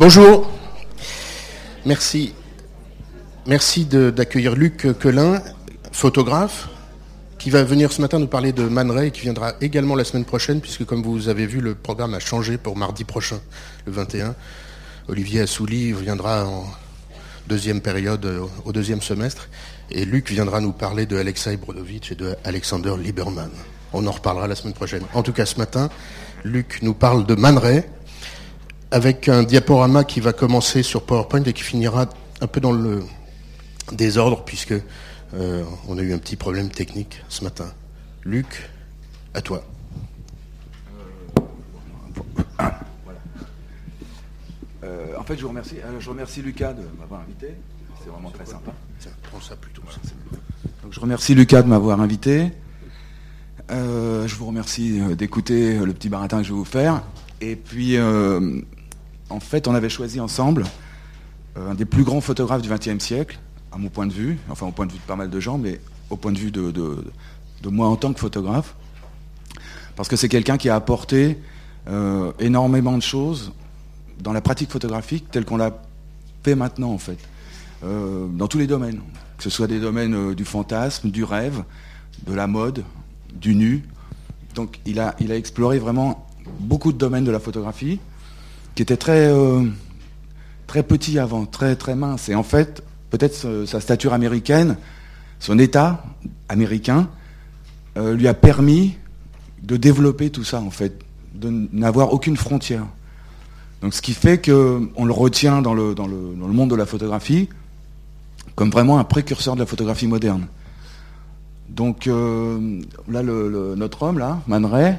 Bonjour. Merci. D'accueillir Luc Quelin, photographe, qui va venir ce matin nous parler de Man Ray et qui viendra également la semaine prochaine, puisque comme vous avez vu, le programme a changé pour mardi prochain, le 21. Olivier Assouli viendra en deuxième période, au deuxième semestre, et Luc viendra nous parler de Alexei Brodovitch et de Alexander Lieberman. On en reparlera la semaine prochaine. En tout cas, ce matin, Luc nous parle de Man Ray, avec un diaporama qui va commencer sur PowerPoint et qui finira un peu dans le désordre, puisque euh, on a eu un petit problème technique ce matin. Luc, à toi. Euh, en fait, je vous remercie, euh, je remercie Lucas de m'avoir invité. C'est vraiment très sympa. prends ça plutôt. Donc, je remercie Lucas de m'avoir invité. je vous remercie d'écouter le petit baratin que je vais vous faire. Et puis, en fait, on avait choisi ensemble un des plus grands photographes du XXe siècle, à mon point de vue, enfin au point de vue de pas mal de gens, mais au point de vue de, moi en tant que photographe, parce que c'est quelqu'un qui a apporté euh, énormément de choses dans la pratique photographique telle qu'on l'a fait maintenant en fait, euh, dans tous les domaines, que ce soit des domaines euh, du fantasme, du rêve, de la mode, du nu. Donc il a, il a exploré vraiment beaucoup de domaines de la photographie qui étaient très, très petits avant, très très minces. Et en fait, peut-être sa stature américaine, son état américain, euh, lui a permis de développer tout ça, en fait, de n'avoir aucune frontière. Donc ce qui fait qu'on le retient dans le, dans, le, monde de la photographie comme vraiment un précurseur de la photographie moderne. Donc euh, là, notre homme, là, Man Ray,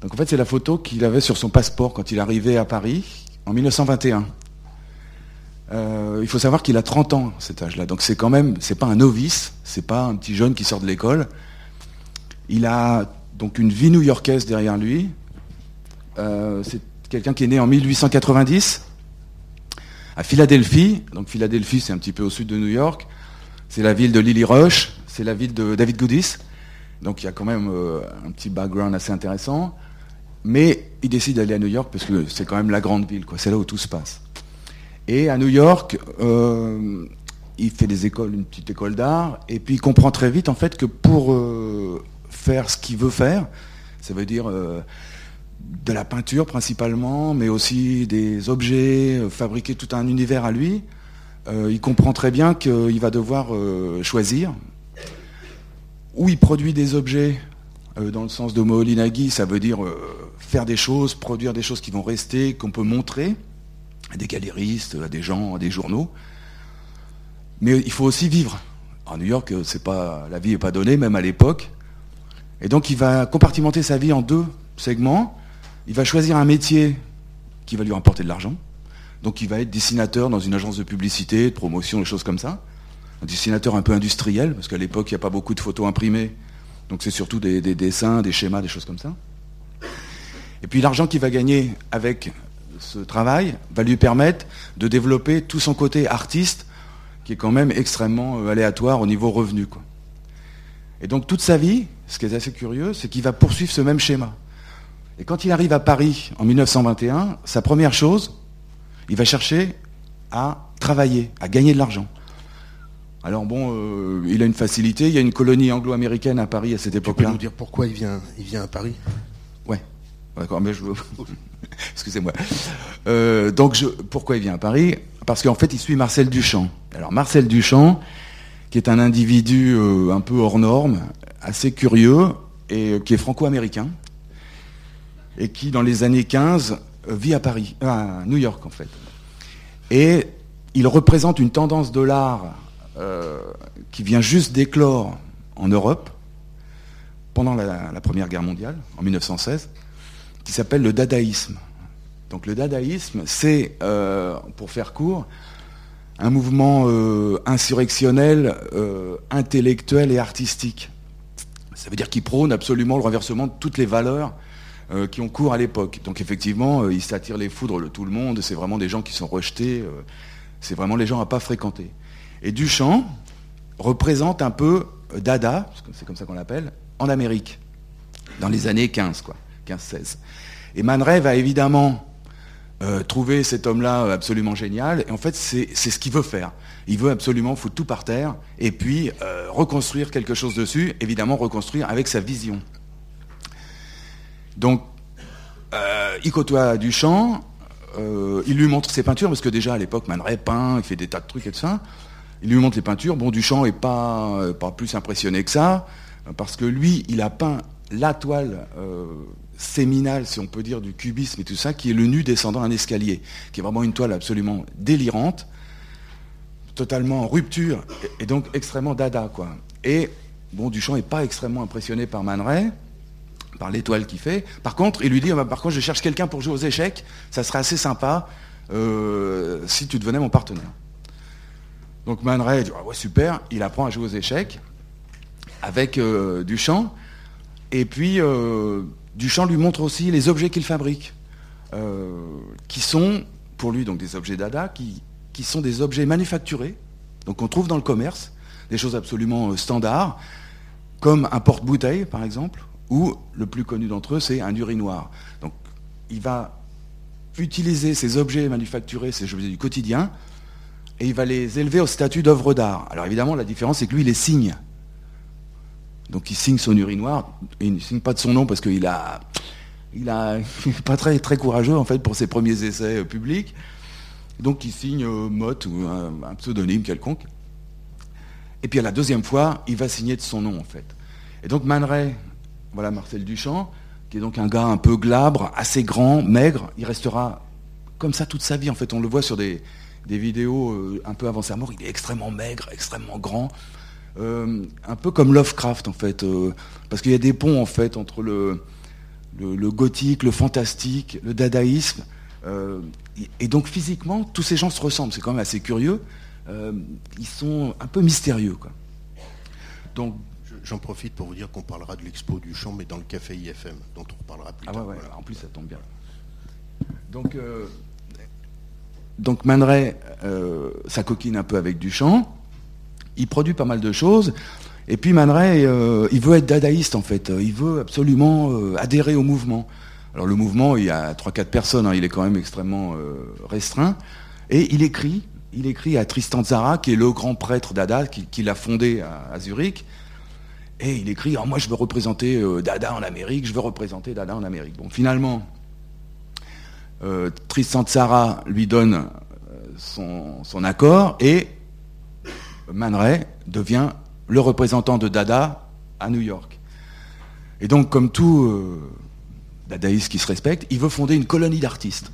donc en fait c'est la photo qu'il avait sur son passeport quand il arrivait à Paris en 1921. Euh, il faut savoir qu'il a 30 ans cet âge-là, donc c'est quand même, c'est pas un novice, c'est pas un petit jeune qui sort de l'école. Il a donc une vie new-yorkaise derrière lui. Euh, c'est quelqu'un qui est né en 1890 à Philadelphie. Donc Philadelphie, c'est un petit peu au sud de New York. C'est la ville de Lily Rush, c'est la ville de David Goodis. Donc il y a quand même euh, un petit background assez intéressant. Mais il décide d'aller à New York parce que c'est quand même la grande ville, quoi. C'est là où tout se passe. Et à New York, euh, il fait des écoles, une petite école d'art, et puis il comprend très vite en fait que pour euh, faire ce qu'il veut faire, ça veut dire euh, de la peinture principalement, mais aussi des objets, fabriquer tout un univers à lui, il comprend très bien qu'il va devoir choisir où il produit des objets dans le sens de Moholy-Nagy, ça veut dire faire des choses, produire des choses qui vont rester, qu'on peut montrer, à des galéristes, à des gens, à des journaux. Mais il faut aussi vivre. À New York, c'est pas, la vie n'est pas donnée, même à l'époque. Et donc il va compartimenter sa vie en deux segments. Il va choisir un métier qui va lui rapporter de l'argent. Donc il va être dessinateur dans une agence de publicité, de promotion, des choses comme ça. Un dessinateur un peu industriel, parce qu'à l'époque, il n'y a pas beaucoup de photos imprimées. Donc c'est surtout des, des, dessins, des schémas, des choses comme ça. Et puis l'argent qu'il va gagner avec ce travail va lui permettre de développer tout son côté artiste, qui est quand même extrêmement euh, aléatoire au niveau revenu. Et donc toute sa vie, ce qui est assez curieux, c'est qu'il va poursuivre ce même schéma. Et quand il arrive à Paris en 1921, sa première chose, il va chercher à travailler, à gagner de l'argent. Alors bon, euh, il a une facilité, il y a une colonie anglo-américaine à Paris à cette époque-là. Tu peux nous dire pourquoi il vient, il vient à Paris? Ouais, d'accord, mais je veux... Excusez-moi. Euh, donc, je, pourquoi il vient à Paris? Parce qu'en fait, il suit Marcel Duchamp. Alors, Marcel Duchamp, qui est un individu euh, un peu hors norme, assez curieux, et euh, qui est franco-américain, et qui, dans les années 15, vit à Paris, à New York, en fait. Et il représente une tendance de l'art qui vient juste d'éclore en Europe pendant la Première Guerre mondiale, en 1916 qui s'appelle le dadaïsme. Donc le dadaïsme, c'est, euh, pour faire court, un mouvement euh, insurrectionnel, euh, intellectuel et artistique. Ça veut dire qu'il prône absolument le renversement de toutes les valeurs qui ont cours à l'époque. Donc effectivement, il s'attire les foudres de tout le monde, c'est vraiment des gens qui sont rejetés, c'est vraiment les gens à pas fréquenter. Et Duchamp représente un peu Dada, c'est comme ça qu'on l'appelle, en Amérique, dans les années 15, quoi. 15-16. Et Man Ray va évidemment euh, trouver cet homme-là absolument génial. Et en fait, c'est ce qu'il veut faire. Il veut absolument foutre tout par terre et puis euh, reconstruire quelque chose dessus, évidemment reconstruire avec sa vision. Donc, euh, il côtoie Duchamp, il lui montre ses peintures, parce que déjà à l'époque, Man peint, il fait des tas de trucs et tout ça. Il lui montre les peintures. Bon, Duchamp n'est pas, pas plus impressionné que ça, parce que lui, il a peint la toile séminale, si on peut dire, du cubisme et tout ça, qui est le nu descendant un escalier, qui est vraiment une toile absolument délirante, totalement en rupture, et donc extrêmement dada, quoi. Et, bon, Duchamp n'est pas extrêmement impressionné par Man par l'étoile qu'il fait. Par contre, il lui dit, ah bah, par contre, je cherche quelqu'un pour jouer aux échecs, ça serait assez sympa euh, si tu devenais mon partenaire. Donc Man dit, ah ouais, super, il apprend à jouer aux échecs avec euh, Duchamp, et puis... Euh, Duchamp lui montre aussi les objets qu'il fabrique, euh, qui sont, pour lui, donc des objets dada, qui, sont des objets manufacturés, donc qu'on trouve dans le commerce, des choses absolument standards, comme un porte-bouteille, par exemple, ou le plus connu d'entre eux, c'est un urinoir. Donc, il va utiliser ces objets manufacturés, ces objets du quotidien, et il va les élever au statut d'œuvre d'art. Alors évidemment, la différence, c'est que lui, il les signe. Donc il signe son urinoir, il ne signe pas de son nom parce qu'il a, il a, pas très, très courageux en fait pour ses premiers essais euh, publics. Donc il signe euh, Mott ou un, pseudonyme quelconque. Et puis à la deuxième fois, il va signer de son nom en fait. Et donc Man voilà Marcel Duchamp, qui est donc un gars un peu glabre, assez grand, maigre, il restera comme ça toute sa vie en fait. On le voit sur des, vidéos euh, un peu avant sa mort, il est extrêmement maigre, extrêmement grand. Euh, un peu comme Lovecraft en fait, euh, parce qu'il y a des ponts en fait entre le, le, gothique, le fantastique, le dadaïsme, et donc physiquement, tous ces gens se ressemblent, c'est quand même assez curieux. ils sont un peu mystérieux, quoi. Donc J'en profite pour vous dire qu'on parlera de l'expo du champ, mais dans le café IFM, dont on reparlera plus ah tard. Ouais, En plus, ça tombe bien. Donc, donc Man ça coquine un peu avec Duchamp il produit pas mal de choses. Et puis Man euh, il veut être dadaïste en fait. Il veut absolument euh, adhérer au mouvement. Alors le mouvement, il y a 3-4 personnes, hein. il est quand même extrêmement euh, restreint. Et il écrit, il écrit à Tristan Zara, qui est le grand prêtre Dada, qui, l'a fondé à, Zurich. Et il écrit, ah, moi je veux représenter Dada en Amérique, je veux représenter Dada en Amérique. Bon, finalement, Tristan Zara lui donne son, son accord et Man devient le représentant de Dada à New York. Et donc, comme tout euh, qui se respecte, il veut fonder une colonie d'artistes.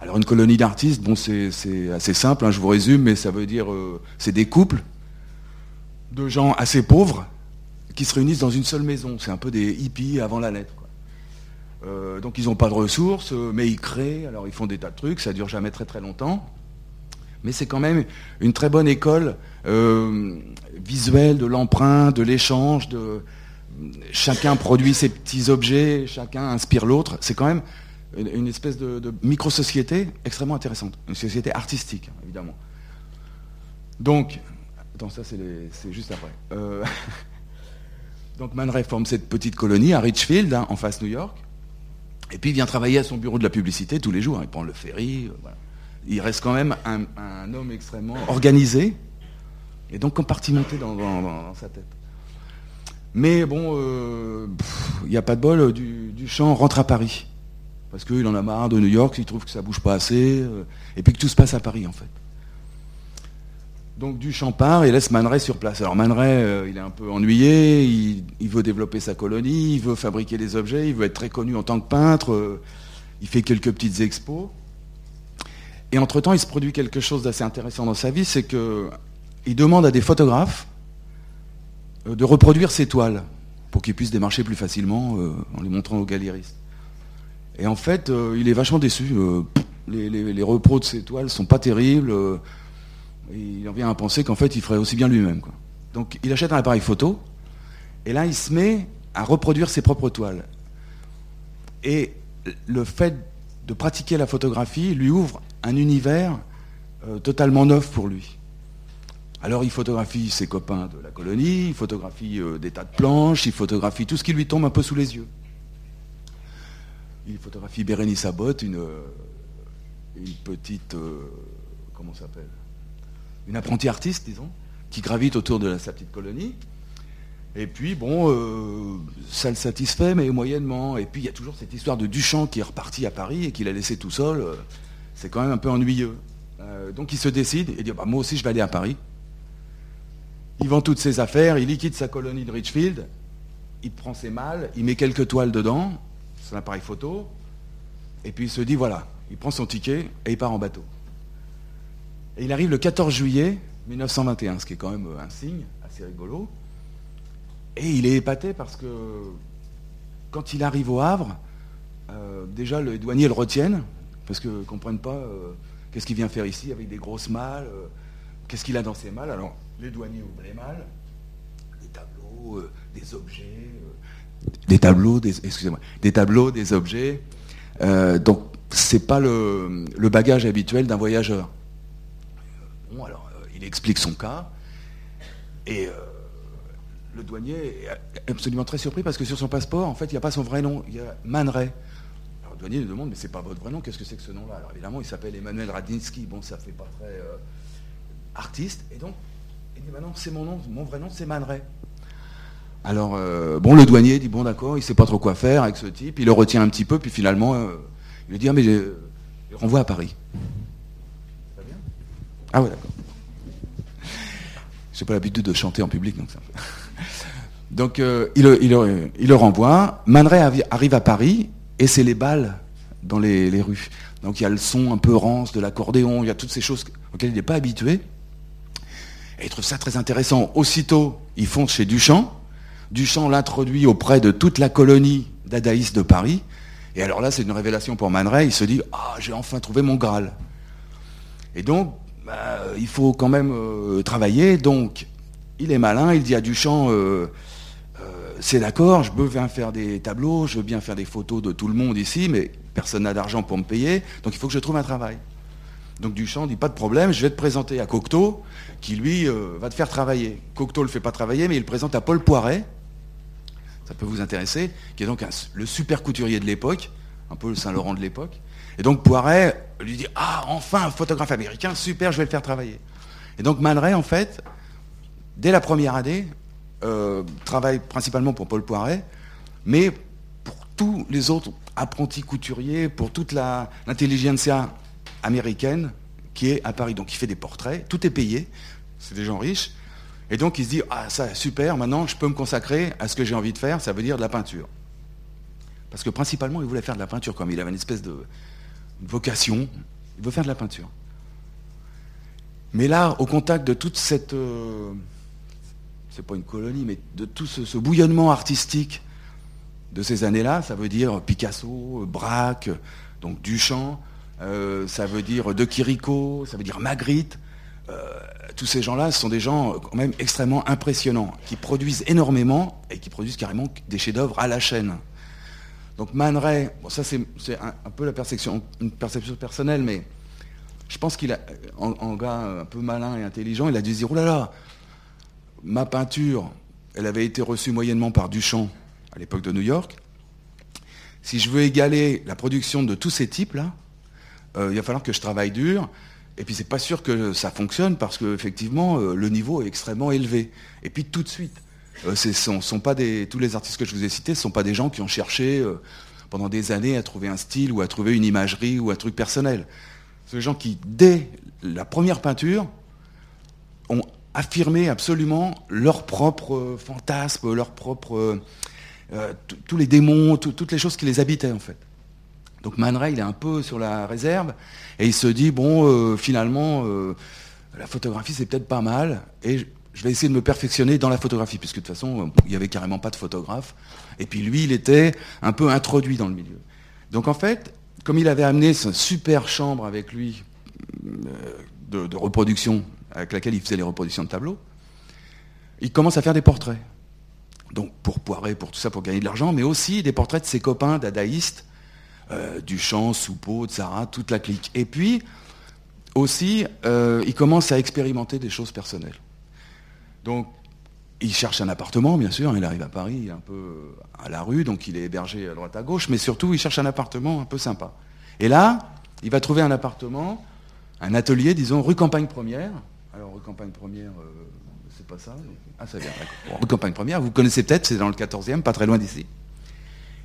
Alors, une colonie d'artistes, bon, c'est assez simple, hein, je vous résume, mais ça veut dire, euh, c'est des couples de gens assez pauvres qui se réunissent dans une seule maison. C'est un peu des hippies avant la lettre. Euh, donc, ils n'ont pas de ressources, mais ils créent, alors ils font des tas de trucs, ça dure jamais très très longtemps mais c'est quand même une très bonne école euh, visuelle de l'emprunt, de l'échange, chacun produit ses petits objets, chacun inspire l'autre. C'est quand même une, espèce de, micro-société extrêmement intéressante, une société artistique, évidemment. Donc, attends, ça c'est juste après. Euh, donc Man forme cette petite colonie à Richfield, hein, en face New York, et puis il vient travailler à son bureau de la publicité tous les jours. Il prend le ferry, euh, il reste quand même un, homme extrêmement organisé et donc compartimenté dans, sa tête. Mais bon, euh, il n'y a pas de bol, du, champ rentre à Paris. Parce qu'il en a marre de New York, il trouve que ça bouge pas assez, euh, et puis que tout se passe à Paris en fait. Donc Duchamp part et laisse Man sur place. Alors Man euh, il est un peu ennuyé, il, veut développer sa colonie, il veut fabriquer des objets, il veut être très connu en tant que peintre, il fait quelques petites expos. Et entre-temps, il se produit quelque chose d'assez intéressant dans sa vie, c'est qu'il demande à des photographes euh, de reproduire ses toiles pour qu'ils puissent démarcher plus facilement euh, en les montrant aux galéristes. Et en fait, euh, il est vachement déçu. les, repros de ses toiles sont pas terribles. Il en vient à penser qu'en fait, il ferait aussi bien lui-même. Donc, il achète un appareil photo, et là, il se met à reproduire ses propres toiles. Et le fait de pratiquer la photographie lui ouvre un univers euh, totalement neuf pour lui. Alors il photographie ses copains de la colonie, il photographie euh, des tas de planches, il photographie tout ce qui lui tombe un peu sous les yeux. Il photographie Bérénice Abbott, une, euh, une petite, comment ça s'appelle? Une apprentie artiste, disons, qui gravite autour de sa petite colonie. Et puis, bon, ça le satisfait, mais moyennement. Et puis, il y a toujours cette histoire de Duchamp qui est reparti à Paris et qui l'a laissé tout seul. c'est quand même un peu ennuyeux. donc, il se décide et dit bah, Moi aussi, je vais aller à Paris. Il vend toutes ses affaires, il liquide sa colonie de Richfield, il prend ses malles, il met quelques toiles dedans, son appareil photo, et puis il se dit voilà, il prend son ticket et il part en bateau. Et il arrive le 14 juillet 1921, ce qui est quand même un signe assez rigolo. Et il est épaté parce que quand il arrive au Havre, euh, déjà les douaniers le retiennent, parce qu'ils ne comprennent pas euh, qu'est-ce qu'il vient faire ici avec des grosses malles, euh, qu'est-ce qu'il a dans ses malles. Alors les douaniers ouvrent les malles, des tableaux, euh, des objets, euh, des tableaux, des, objets. Euh, donc c'est pas le, bagage habituel d'un voyageur. Alors il explique son cas et le douanier est absolument très surpris parce que sur son passeport, en fait, il n'y a pas son vrai nom, il y a Man Alors le douanier lui demande, mais c'est pas votre vrai nom, qu'est-ce que c'est que ce nom-là? Alors évidemment, il s'appelle Emmanuel Radinsky, bon, ça fait pas très artiste, et donc il dit, bah non, c'est mon nom, mon vrai nom, c'est Man Alors, euh, bon, le douanier dit, bon, d'accord, il sait pas trop quoi faire avec ce type, il le retient un petit peu, puis finalement, euh, il lui dit, ah, mais je renvoie à Paris. Ah ouais, d'accord. J'ai pas l'habitude de chanter en public, donc ça Donc, euh, il, le renvoie. Man arrive à Paris, et c'est les balles dans les, rues. Donc, il y a le son un peu rance de l'accordéon, il y a toutes ces choses auxquelles il n'est pas habitué. Et il trouve ça très intéressant. Aussitôt, il fonce chez Duchamp. Duchamp l'introduit auprès de toute la colonie dadaïstes de Paris. Et alors là, c'est une révélation pour Man Il se dit Ah, j'ai enfin trouvé mon Graal. Et donc, bah, il faut quand même euh, travailler. Donc, il est malin. Il dit à Duchamp euh, euh, C'est d'accord, je veux bien faire des tableaux, je veux bien faire des photos de tout le monde ici, mais personne n'a d'argent pour me payer. Donc, il faut que je trouve un travail. Donc Duchamp dit pas de problème, je vais te présenter à Cocteau, qui lui euh, va te faire travailler. Cocteau ne le fait pas travailler, mais il le présente à Paul Poiret, ça peut vous intéresser, qui est donc le super couturier de l'époque, un peu le Saint-Laurent de l'époque. Et donc Poiret lui dit Ah, enfin un photographe américain, super, je vais le faire travailler. Et donc Man en fait, dès la première année, euh, travaille principalement pour Paul Poiret, mais pour tous les autres apprentis couturiers, pour toute l'intelligentsia américaine qui est à Paris. Donc il fait des portraits, tout est payé, c'est des gens riches. Et donc il se dit, ah ça super, maintenant je peux me consacrer à ce que j'ai envie de faire, ça veut dire de la peinture. Parce que principalement il voulait faire de la peinture, comme il avait une espèce de vocation, il veut faire de la peinture. Mais là, au contact de toute cette... Euh, c'est pas une colonie, mais de tout ce, bouillonnement artistique de ces années-là, ça veut dire Picasso, Braque, donc Duchamp, euh, ça veut dire De Chirico, ça veut dire Magritte. Euh, tous ces gens-là sont des gens quand même extrêmement impressionnants, qui produisent énormément et qui produisent carrément des chefs-d'œuvre à la chaîne. Donc Man ça c'est un, peu la perception, une perception personnelle, mais je pense qu'il a, en, gars un peu malin et intelligent, il a dû se dire, oh là là, ma peinture, elle avait été reçue moyennement par Duchamp à l'époque de New York. Si je veux égaler la production de tous ces types-là, euh, il va falloir que je travaille dur. Et puis c'est pas sûr que ça fonctionne parce qu'effectivement euh, le niveau est extrêmement élevé. Et puis tout de suite, euh, sont, pas tous les artistes que je vous ai cités ne sont pas des gens qui ont cherché pendant des années à trouver un style ou à trouver une imagerie ou un truc personnel. C'est des gens qui, dès la première peinture, ont affirmé absolument leur propre fantasme, leur propre, tous les démons, toutes les choses qui les habitaient en fait. Donc Man il est un peu sur la réserve et il se dit bon, euh, finalement, euh, la photographie c'est peut-être pas mal je vais essayer de me perfectionner dans la photographie puisque de toute façon il n'y avait carrément pas de photographe. Et puis lui, il était un peu introduit dans le milieu. Donc en fait, comme il avait amené sa super chambre avec lui euh, de, reproduction avec laquelle il faisait les reproductions de tableaux, il commence à faire des portraits. Donc pour Poiret, pour tout ça, pour gagner de l'argent, mais aussi des portraits de ses copains dadaïstes euh, Duchamp, Soupeau, Zara, toute la clique. Et puis, aussi, euh, il commence à expérimenter des choses personnelles. Donc, il cherche un appartement, bien sûr, il arrive à Paris, un peu à la rue, donc il est hébergé à droite à gauche, mais surtout, il cherche un appartement un peu sympa. Et là, Il va trouver un appartement, un atelier, disons, rue Campagne Première. Alors, rue Campagne Première, euh, c'est pas ça Ah, ça vient, rue Campagne Première, vous connaissez peut-être, c'est dans le 14e, pas très loin d'ici.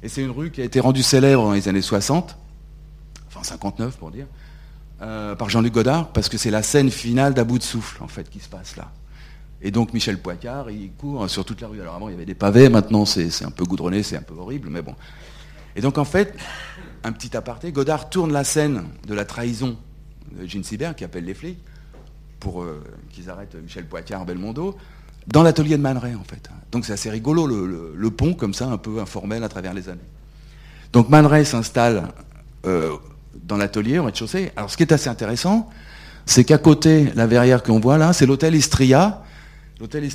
Et c'est une rue qui a été rendue célèbre dans les années 60, enfin 59 pour dire, euh, par Jean-Luc Godard, parce que c'est la scène finale d'À bout de souffle, en fait, qui se passe là. Et donc Michel Poicard, il court sur toute la rue. Alors avant, il y avait des pavés, maintenant c'est un peu goudronné, c'est un peu horrible, mais bon. Et donc en fait, un petit aparté, Godard tourne la scène de la trahison de Gene Sibert, qui appelle les flics, pour euh, qu'ils arrêtent Michel Poicard, Belmondo, dans l'atelier de Man en fait. Donc c'est assez rigolo, le, pont comme ça, un peu informel à travers les années. Donc Man s'installe euh, dans l'atelier au rez-de-chaussée. Alors ce qui est assez intéressant, c'est qu'à côté, la verrière qu'on voit là, c'est l'hôtel Istria. L'hôtel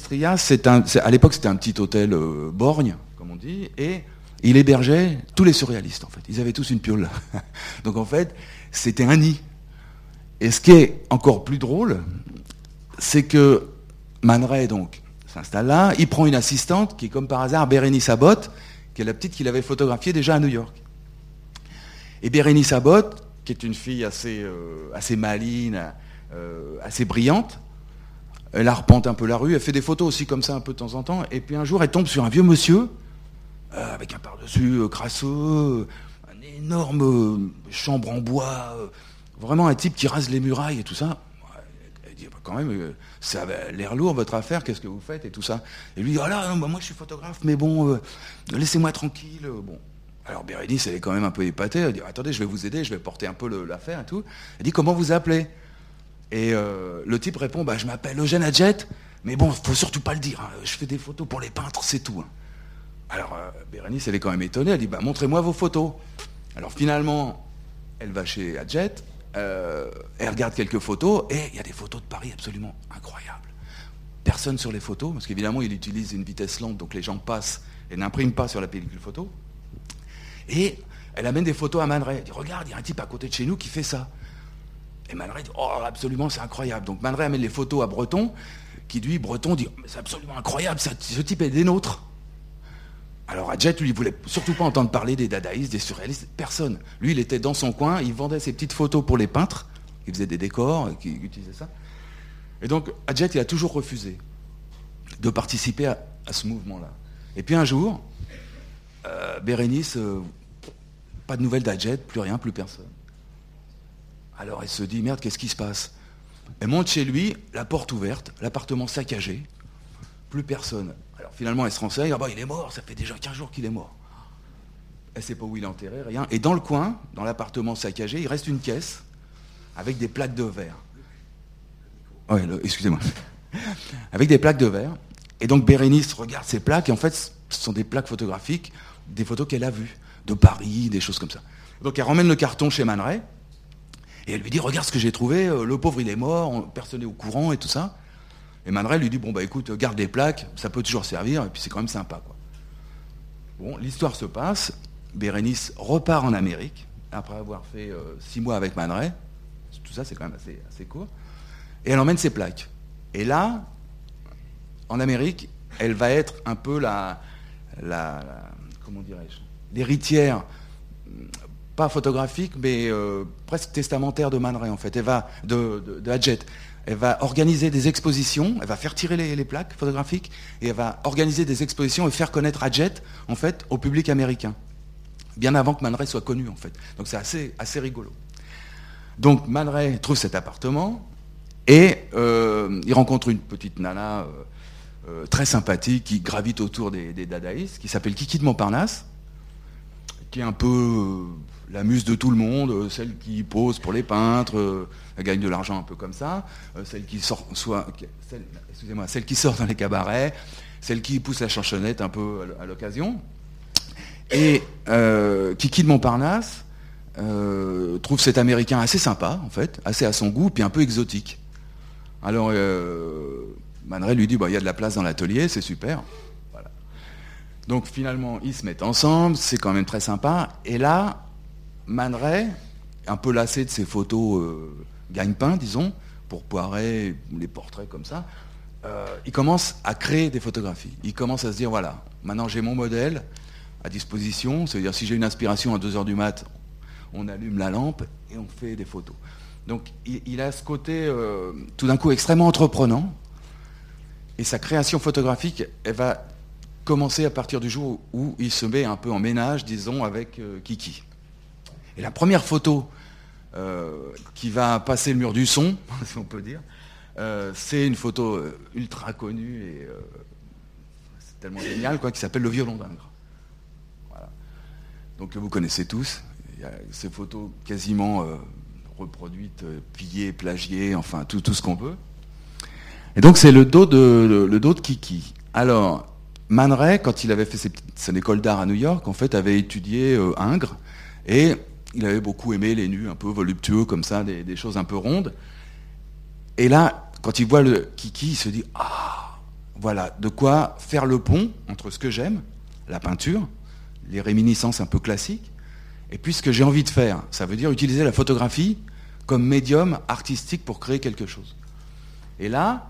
un, à l'époque c'était un petit hôtel euh, borgne, comme on dit, et il hébergeait tous les surréalistes en fait. Ils avaient tous une piole. Donc en fait, c'était un nid. Et ce qui est encore plus drôle, c'est que Man donc s'installe là, il prend une assistante qui est comme par hasard Bérénice Abbott, qui est la petite qu'il avait photographiée déjà à New York. Et Bérénice Abbott, qui est une fille assez, euh, maline, euh, assez brillante, elle arpente un peu la rue, elle fait des photos aussi comme ça un peu de temps en temps, et puis un jour elle tombe sur un vieux monsieur, euh, avec un par-dessus crasseux, un énorme chambre en bois, vraiment un type qui rase les murailles et tout ça. Elle dit, bah, quand même, ça a l'air lourd votre affaire, qu'est-ce que vous faites et tout ça. Et lui dit, ah là, bah, moi je suis photographe, mais bon, laissez-moi tranquille. Bon, alors Bérénice, elle est quand même un peu épatée. Elle dit Attendez, je vais vous aider, je vais porter un peu l'affaire et tout. Elle dit Comment vous appelez? Et euh, le type répond bah, Je m'appelle Eugène Adjet, mais bon, faut surtout pas le dire. Hein. Je fais des photos pour les peintres, c'est tout. Hein. Alors euh, Bérénice, elle est quand même étonnée. Elle dit bah, Montrez-moi vos photos. Alors finalement, elle va chez Adjet, euh, elle regarde quelques photos, et il y a des photos de Paris absolument incroyables. Personne sur les photos, parce qu'évidemment, il utilise une vitesse lente, donc les gens passent et n'impriment pas sur la pellicule photo. Et elle amène des photos à Man Elle dit Regarde, il y a un type à côté de chez nous qui fait ça. Et Man dit Oh, absolument, c'est incroyable. Donc Man amène les photos à Breton, qui lui, Breton, dit C'est absolument incroyable, ce type est des nôtres. Alors Adjet, lui, il voulait surtout pas entendre parler des dadaïstes, des surréalistes, personne. Lui, il était dans son coin, il vendait ses petites photos pour les peintres, qui faisaient des décors, qui utilisaient ça. Et donc Adjet, il a toujours refusé de participer à, ce mouvement-là. Et puis un jour, euh, Bérénice euh, pas de nouvelles d'Adjet, plus rien, plus personne. Alors elle se dit, merde, qu'est-ce qui se passe? Elle monte chez lui, la porte ouverte, l'appartement saccagé, plus personne. Alors finalement, elle se renseigne, ah bah il est mort, ça fait déjà 15 jours qu'il est mort. Elle ne sait pas où il est enterré, rien. Et dans le coin, dans l'appartement saccagé, il reste une caisse avec des plaques de verre. Ouais, excusez-moi. avec des plaques de verre. Et donc Bérénice regarde ces plaques, et en fait, ce sont des plaques photographiques, des photos qu'elle a vues de Paris, des choses comme ça. Donc elle ramène le carton chez Man et elle lui dit Regarde ce que j'ai trouvé, euh, le pauvre il est mort, personne n'est au courant et tout ça. Et Man lui dit Bon, bah écoute, garde les plaques, ça peut toujours servir, et puis c'est quand même sympa. Quoi. Bon, l'histoire se passe, Bérénice repart en Amérique, après avoir fait euh, six mois avec Man tout ça c'est quand même assez, court, et elle emmène ses plaques. Et là, en Amérique, elle va être un peu la comment dirais-je, l'héritière, pas photographique, mais euh, presque testamentaire de Man en fait. Elle va, de, de, Elle va organiser des expositions, elle va faire tirer les, plaques photographiques, et elle va organiser des expositions et faire connaître Adjet, en fait, au public américain. Bien avant que Man soit connu, en fait. Donc c'est assez, assez rigolo. Donc Man trouve cet appartement, et euh, il rencontre une petite nana euh, très sympathique qui gravite autour des, des qui s'appelle Kiki de Montparnasse, qui est un peu la muse de tout le monde, euh, celle qui pose pour les peintres, euh, elle gagne de l'argent un peu comme ça, celle qui sort, soit, excusez-moi, celle qui sort dans les cabarets, celle qui pousse la chansonnette un peu à l'occasion. Et Kiki de Montparnasse trouve cet Américain assez sympa, en fait, assez à son goût, puis un peu exotique. Alors, Man lui dit, bah, il y a de la place dans l'atelier, c'est super. Donc finalement, ils se mettent ensemble, c'est quand même très sympa. Et là, Man un peu lassé de ses photos euh, gagne-pain, disons, pour Poiret, les portraits comme ça, euh, il commence à créer des photographies. Il commence à se dire, voilà, maintenant j'ai mon modèle à disposition, c'est-à-dire si j'ai une inspiration à 2h du mat, on allume la lampe et on fait des photos. Donc il, a ce côté euh, tout d'un coup extrêmement entreprenant. Et sa création photographique, elle va commencer à partir du jour où il se met un peu en ménage, disons, avec Kiki. Et la première photo euh, qui va passer le mur du son, si on peut dire, c'est une photo ultra connue et c'est tellement génial, quoi, qui s'appelle Le violon d'Ingres. Voilà. Donc vous connaissez tous. Il y a ces photos quasiment reproduite, euh, pillée, plagiée, enfin tout, tout ce qu'on veut. Et donc c'est le dos de le, dos de Kiki. Alors Man Ray, quand il avait fait son école d'art à New York, en fait, avait étudié euh, Ingres et il avait beaucoup aimé les nus un peu voluptueux comme ça, des, choses un peu rondes. Et là, quand il voit le Kiki, il se dit ah voilà de quoi faire le pont entre ce que j'aime, la peinture, les réminiscences un peu classiques, et puis ce que j'ai envie de faire. Ça veut dire utiliser la photographie comme médium artistique pour créer quelque chose. Et là,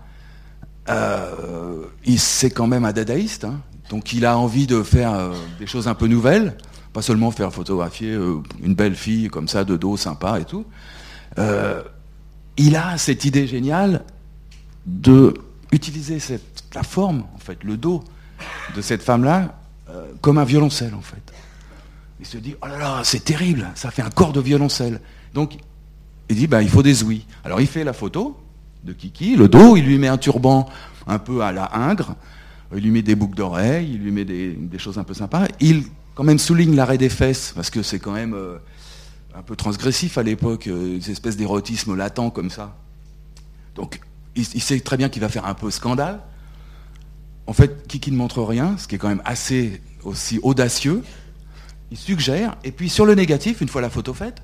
euh, c'est quand même un dadaïste, hein. donc il a envie de faire euh, des choses un peu nouvelles, pas seulement faire photographier euh, une belle fille comme ça de dos sympa et tout. il a cette idée géniale de utiliser cette, la forme, en fait, le dos de cette femme-là comme un violoncelle, en fait. Il se dit, oh là là, c'est terrible, ça fait un corps de violoncelle. Donc il dit, ben, il faut des ouïes. Alors il fait la photo de Kiki, le dos, il lui met un turban un peu à la Ingres, il lui met des boucles d'oreilles, il lui met des, choses un peu sympas. Quand même souligne l'arrêt des fesses, parce que c'est quand même euh, un peu transgressif à l'époque, euh, une espèce d'érotisme latent comme ça. Donc il, sait très bien qu'il va faire un peu scandale. En fait, Kiki ne montre rien, ce qui est quand même assez aussi audacieux. Il suggère, et puis sur le négatif, une fois la photo faite,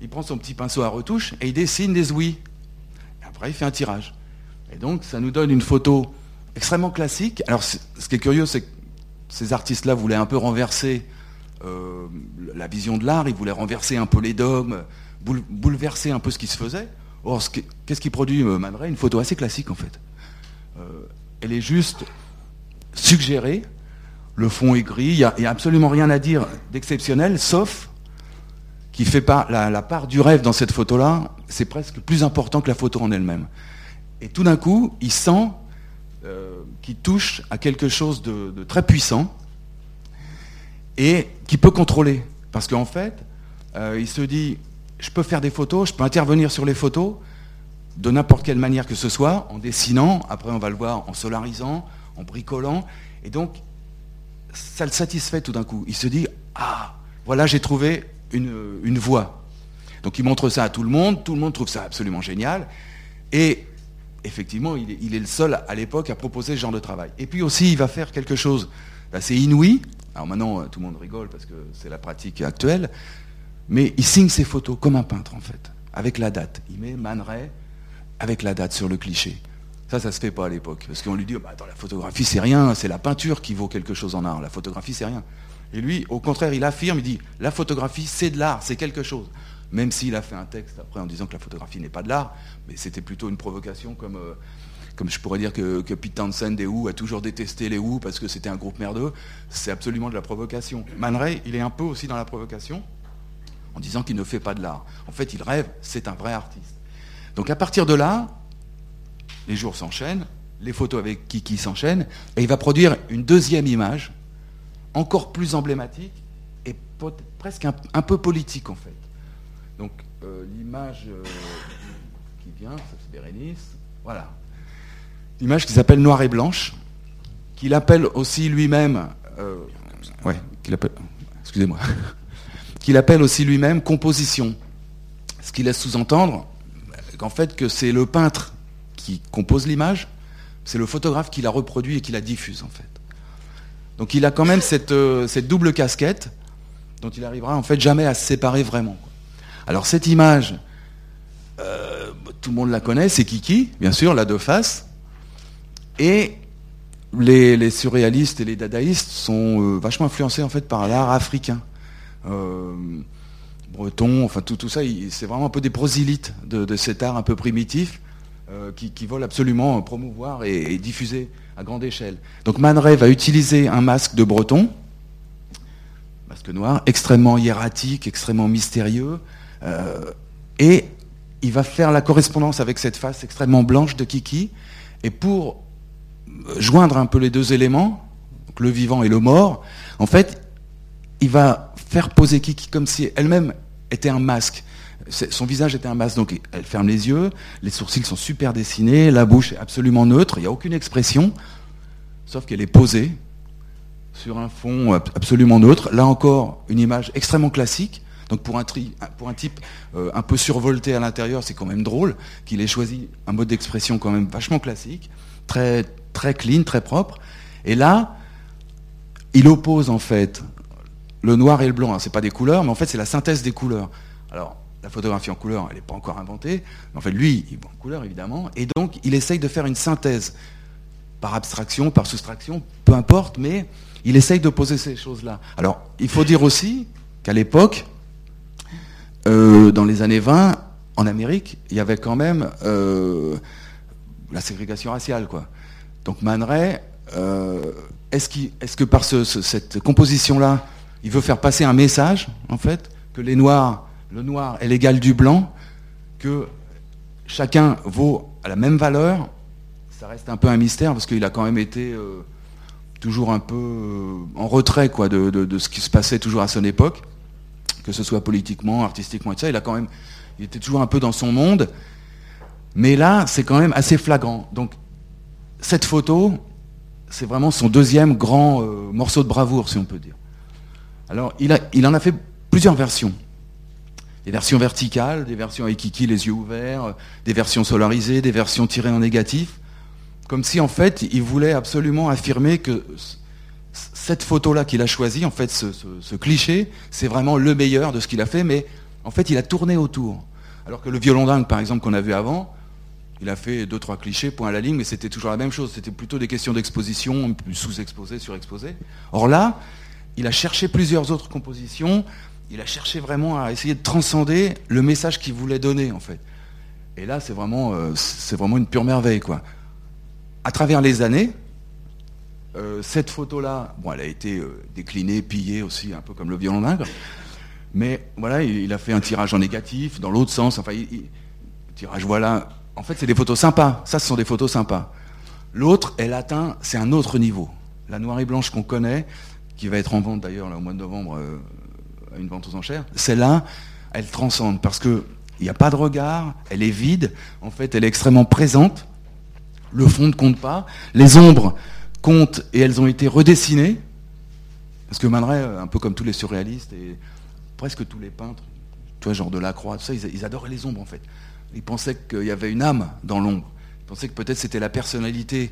il prend son petit pinceau à retouche et il dessine des ouïes. après, il fait un tirage. Et donc, ça nous donne une photo extrêmement classique. Alors, ce qui est curieux, c'est que ces artistes-là voulaient un peu renverser euh, la vision de l'art, ils voulaient renverser un peu les dogmes, bouleverser un peu ce qui se faisait. Or, qu'est-ce qui produit euh, Man Une photo assez classique, en fait. Euh, elle est juste suggérée, le fond est gris, il n'y a, absolument rien à dire d'exceptionnel, sauf qui fait pas la, part du rêve dans cette photo-là, c'est presque plus important que la photo en elle-même. Et tout d'un coup, il sent qu'il touche à quelque chose de, très puissant et qui peut contrôler. Parce qu'en fait, euh, il se dit, je peux faire des photos, je peux intervenir sur les photos de n'importe quelle manière que ce soit, en dessinant, après on va le voir en solarisant, en bricolant, et donc ça le satisfait tout d'un coup. Il se dit, ah, voilà, j'ai trouvé une, voix. Donc il montre ça à tout le monde, tout le monde trouve ça absolument génial. Et effectivement, il est, le seul à l'époque à proposer ce genre de travail. Et puis aussi, il va faire quelque chose d'assez inouï. Alors maintenant, euh, tout le monde rigole parce que c'est la pratique actuelle. Mais il signe ses photos comme un peintre, en fait, avec la date. Il met Man avec la date sur le cliché. Ça, ça se fait pas à l'époque. Parce qu'on lui dit, bah, attends, la photographie, c'est rien, c'est la peinture qui vaut quelque chose en art. La photographie, c'est rien. Et lui, au contraire, il affirme, il dit, la photographie, c'est de l'art, c'est quelque chose. Même s'il a fait un texte après en disant que la photographie n'est pas de l'art, mais c'était plutôt une provocation comme, euh, je pourrais dire que, que Pete Townsend des Who a toujours détesté les Who parce que c'était un groupe merdeux. C'est absolument de la provocation. Man Ray, il est un peu aussi dans la provocation en disant qu'il ne fait pas de l'art. En fait, il rêve, c'est un vrai artiste. Donc à partir de là, les jours s'enchaînent, les photos avec Kiki s'enchaînent, et il va produire une deuxième image encore plus emblématique et presque un, peu politique en fait. Donc euh, l'image euh, qui vient, c'est Bérénice, voilà. L'image qui s'appelle Noir et Blanche, qu'il appelle aussi lui-même, euh, ouais, qu'il appelle, excusez-moi, qu'il appelle aussi lui-même composition. Ce qui laisse sous-entendre qu'en fait que c'est le peintre qui compose l'image, c'est le photographe qui la reproduit et qui la diffuse en fait. Donc il a quand même cette, double casquette dont il arrivera en fait jamais à se séparer vraiment. Alors cette image, euh, tout le monde la connaît, c'est Kiki, bien sûr, la deux faces. Et les, surréalistes et les dadaïstes sont euh, vachement influencés en fait par l'art africain. breton, enfin tout, ça, c'est vraiment un peu des prosélytes de, cet art un peu primitif qui, veulent absolument promouvoir et diffuser à grande échelle. Donc Man Ray va utiliser un masque de breton masque noir, extrêmement hiératique, extrêmement mystérieux, et il va faire la correspondance avec cette face extrêmement blanche de Kiki, et pour joindre un peu les deux éléments, le vivant et le mort, en fait, il va faire poser Kiki comme si elle-même était un masque. Son visage était un masque, donc elle ferme les yeux, les sourcils sont super dessinés, la bouche est absolument neutre, il n'y a aucune expression, sauf qu'elle est posée sur un fond absolument neutre. Là encore, une image extrêmement classique. Donc pour un, type euh, un peu survolté à l'intérieur, c'est quand même drôle qu'il ait choisi un mode d'expression quand même vachement classique, très, clean, très propre. Et là, il oppose en fait le noir et le blanc. Ce n'est pas des couleurs, mais en fait c'est la synthèse des couleurs. Alors la photographie en couleur, elle n'est pas encore inventée. Mais en fait, lui, il voit en couleur, évidemment. Et donc, il essaye de faire une synthèse, par abstraction, par soustraction, peu importe, mais il essaye de poser ces choses-là. Alors, il faut dire aussi qu'à l'époque, euh, dans les années 20, en Amérique, il y avait quand même euh, la ségrégation raciale, quoi. Donc Man Ray, euh, est-ce que par cette composition-là, il veut faire passer un message, en fait, que le noir est l'égal du blanc, que chacun vaut à la même valeur? Ça reste un peu un mystère, parce qu'il a quand même été toujours un peu en retrait quoi, de, ce qui se passait toujours à son époque que ce soit politiquement, artistiquement, etc. Il a quand même, il était toujours un peu dans son monde. Mais là, c'est quand même assez flagrant. Donc, cette photo, c'est vraiment son deuxième grand euh, morceau de bravoure, si on peut dire. Alors, il, a, il en a fait plusieurs versions. Des versions verticales, des versions avec Kiki les yeux ouverts, des versions solarisées, des versions tirées en négatif. Comme si, en fait, il voulait absolument affirmer que cette photo-là qu'il a choisie, en fait, ce, cliché, c'est vraiment le meilleur de ce qu'il a fait, mais en fait, il a tourné autour. Alors que le violon dingue, par exemple, qu'on a vu avant, il a fait deux, trois clichés, point à la ligne, mais c'était toujours la même chose. C'était plutôt des questions d'exposition, sous-exposé, surexposé. Or là, il a cherché plusieurs autres compositions, il a cherché vraiment à essayer de transcender le message qu'il voulait donner, en fait. Et là, c'est vraiment, euh, c'est vraiment une pure merveille, quoi. À travers les années, euh, cette photo-là, bon, elle a été euh, déclinée, pillée aussi, un peu comme le violon d'ingre. Mais voilà, il, a fait un tirage en négatif, dans l'autre sens. Enfin, tirage, voilà. En fait, c'est des photos sympas. Ça, ce sont des photos sympas. L'autre, elle atteint, c'est un autre niveau. La noire et blanche qu'on connaît, qui va être en vente d'ailleurs au mois de novembre euh, à une vente aux enchères, celle-là, elle transcende parce que il n'y a pas de regard, elle est vide. En fait, elle est extrêmement présente. Le fond ne compte pas. Les ombres, et elles ont été redessinées. Parce que Man un peu comme tous les surréalistes et presque tous les peintres, tu vois, genre de la croix, tout ça, ils, adoraient les ombres en fait. Ils pensaient qu'il y avait une âme dans l'ombre. Ils pensaient que peut-être c'était la personnalité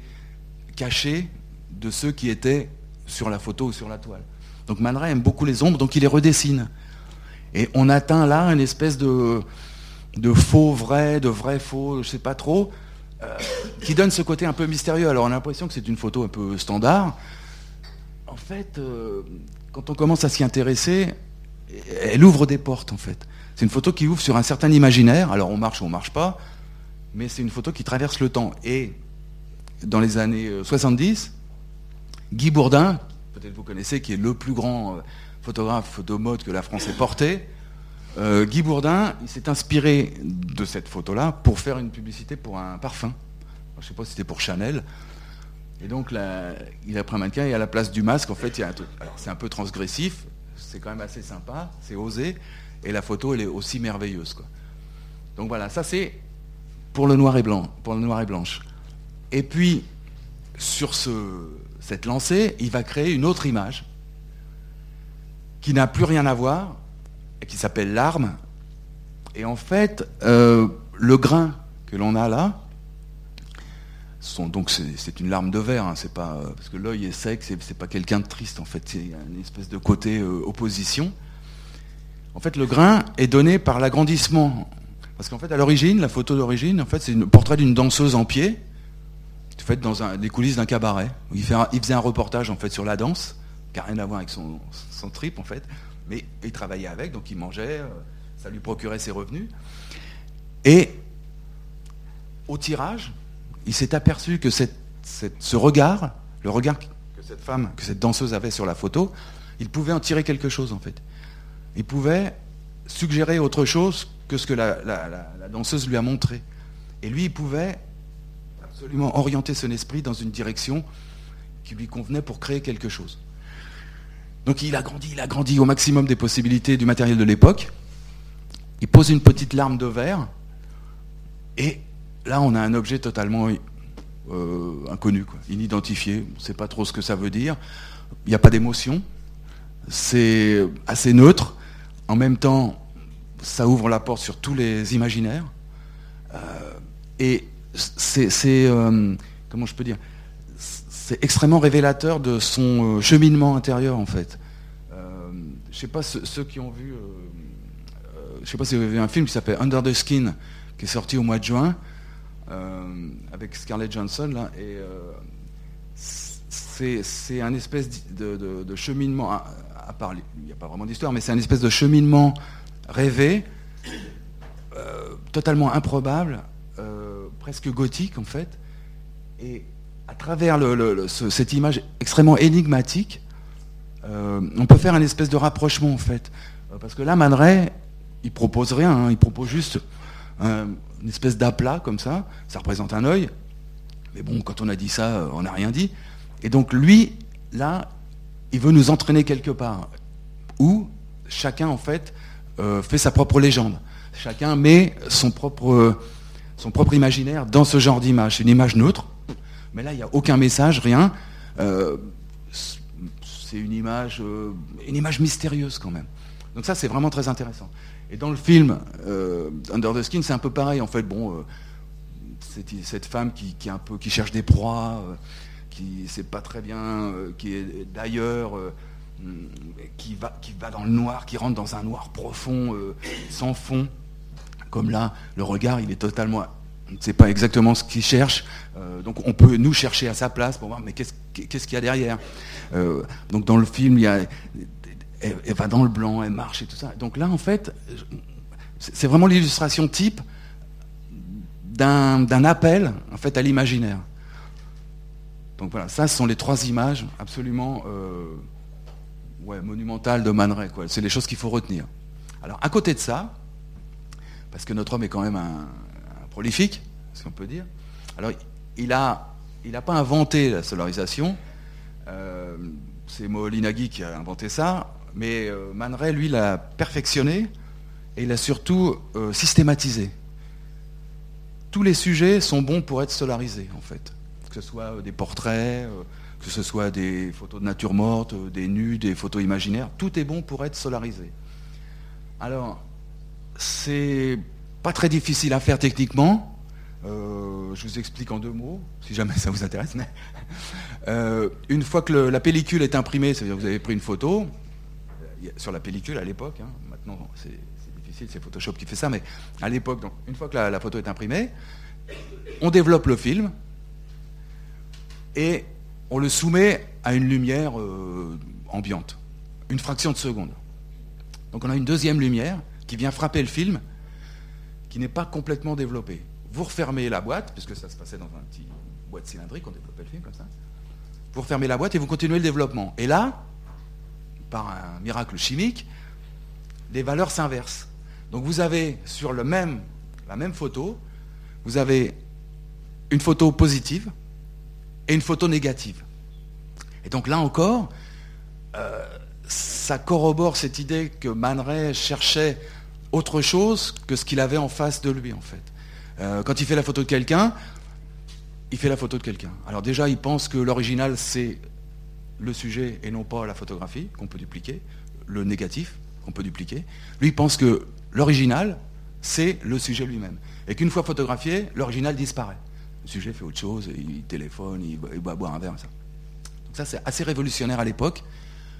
cachée de ceux qui étaient sur la photo ou sur la toile. Donc Man aime beaucoup les ombres, donc il les redessine. Et on atteint là une espèce de, de faux vrai, de vrai faux, je sais pas trop, euh, qui donne ce côté un peu mystérieux. Alors on a l'impression que c'est une photo un peu standard. En fait, euh, quand on commence à s'y intéresser, elle ouvre des portes en fait. C'est une photo qui ouvre sur un certain imaginaire. Alors on marche ou on marche pas, mais c'est une photo qui traverse le temps. Et dans les années 70, euh, Guy Bourdin, peut-être vous connaissez, qui est le plus grand photographe de mode que la France ait porté, euh, Guy Bourdin, il s'est inspiré de cette photo-là pour faire une publicité pour un parfum. Je ne sais pas si c'était pour Chanel. Et donc, il a pris un mannequin et à la place du masque, en fait, il y a un truc. C'est un peu transgressif, c'est quand même assez sympa, c'est osé, et la photo, elle est aussi merveilleuse. Donc voilà, ça c'est pour le noir et blanc, pour le noir et blanche. Et puis, sur ce, cette lancée, il va créer une autre image qui n'a plus rien à voir qui s'appelle l'arme. Et en fait, euh, le grain que l'on a là, sont, donc c'est une larme de verre, hein, c'est pas parce que l'œil est sec, c'est pas quelqu'un de triste en fait, c'est une espèce de côté euh, opposition. En fait, le grain est donné par l'agrandissement, parce qu'en fait, à l'origine, la photo d'origine, en fait, c'est le portrait d'une danseuse en pied, faite dans un, les coulisses d'un cabaret. il, fait il, faisait un reportage en fait sur la danse, qui n'a rien à voir avec son, son trip en fait. Mais il travaillait avec, donc il mangeait, euh, ça lui procurait ses revenus. Et au tirage, il s'est aperçu que ce regard, le regard que cette femme, que cette danseuse avait sur la photo, il pouvait en tirer quelque chose en fait. Il pouvait suggérer autre chose que ce que la, danseuse lui a montré. Et lui, il pouvait absolument orienter son esprit dans une direction qui lui convenait pour créer quelque chose. Donc il a grandi, il a grandi au maximum des possibilités du matériel de l'époque. Il pose une petite larme de verre. Et là, on a un objet totalement euh, inconnu, inidentifié. On ne sait pas trop ce que ça veut dire. Il n'y a pas d'émotion. C'est assez neutre. En même temps, ça ouvre la porte sur tous les imaginaires. Euh, et c'est, euh, comment je peux dire, c'est extrêmement révélateur de son cheminement intérieur en fait. je sais pas ceux, qui ont vu, je sais pas si vous avez vu un film qui s'appelle Under the Skin, qui est sorti au mois de juin. Euh, avec Scarlett Johnson, là, et euh, c'est un espèce de, cheminement, à, part, il n'y a pas vraiment d'histoire, mais c'est un espèce de cheminement rêvé, euh, totalement improbable, presque gothique en fait, et à travers cette image extrêmement énigmatique, on peut faire un espèce de rapprochement en fait. Parce que là, Man il propose rien, hein, il propose juste une espèce d'aplat comme ça, ça représente un œil, mais bon, quand on a dit ça, euh, on n'a rien dit. Et donc lui, là, il veut nous entraîner quelque part, où chacun, en fait, euh, fait sa propre légende. Chacun met son propre, son propre imaginaire dans ce genre d'image. Une image neutre, mais là, il n'y a aucun message, rien. Euh, c'est une image, une image mystérieuse quand même. Donc ça, c'est vraiment très intéressant. Et dans le film euh, Under the Skin, c'est un peu pareil. En fait, bon, euh, cette, femme qui, un peu, qui cherche des proies, euh, qui sait pas très bien, qui est d'ailleurs, qui va, qui va dans le noir, qui rentre dans un noir profond, sans fond. Comme là, le regard, il est totalement on ne sait pas exactement ce qu'il cherche, donc on peut nous chercher à sa place pour voir mais qu'est-ce qu'il y a derrière? donc dans le film, il y a elle, va dans le blanc, elle marche et tout ça. Donc là, en fait, c'est vraiment l'illustration type d'un appel en fait, à l'imaginaire. Donc voilà, ça ce sont les trois images absolument euh, monumentales de Man C'est les choses qu'il faut retenir. Alors à côté de ça, parce que notre homme est quand même un, prolifique, ce qu'on peut dire, alors il n'a pas inventé la solarisation, euh, c'est Moholy-Nagy qui a inventé ça. Mais euh, Man lui, l'a perfectionné et il l'a surtout euh, systématisé. Tous les sujets sont bons pour être solarisés, en fait. Que ce soit euh, des portraits, que ce soit des photos de nature morte, des nus, des photos imaginaires, tout est bon pour être solarisé. Alors, c'est pas très difficile à faire techniquement. je vous explique en deux mots, si jamais ça vous intéresse. une fois que la pellicule est imprimée, c'est-à-dire que vous avez pris une photo, sur la pellicule à l'époque, hein, maintenant c'est difficile, c'est Photoshop qui fait ça, mais à l'époque, une fois que la, photo est imprimée, on développe le film et on le soumet à une lumière euh, ambiante, une fraction de seconde. Donc on a une deuxième lumière qui vient frapper le film, qui n'est pas complètement développé. Vous refermez la boîte, puisque ça se passait dans un petit boîte cylindrique, on développait le film comme ça. Vous refermez la boîte et vous continuez le développement. Et là, par un miracle chimique, les valeurs s'inversent. Donc vous avez sur le même, la même photo, vous avez une photo positive et une photo négative. Et donc là encore, euh, ça corrobore cette idée que Man cherchait autre chose que ce qu'il avait en face de lui en fait. Euh, quand il fait la photo de quelqu'un, il fait la photo de quelqu'un. Alors déjà, il pense que l'original c'est le sujet et non pas la photographie qu'on peut dupliquer, le négatif qu'on peut dupliquer. Lui pense que l'original, c'est le sujet lui-même. Et qu'une fois photographié, l'original disparaît. Le sujet fait autre chose, il téléphone, il, boit, un verre, ça. Donc ça, c'est assez révolutionnaire à l'époque,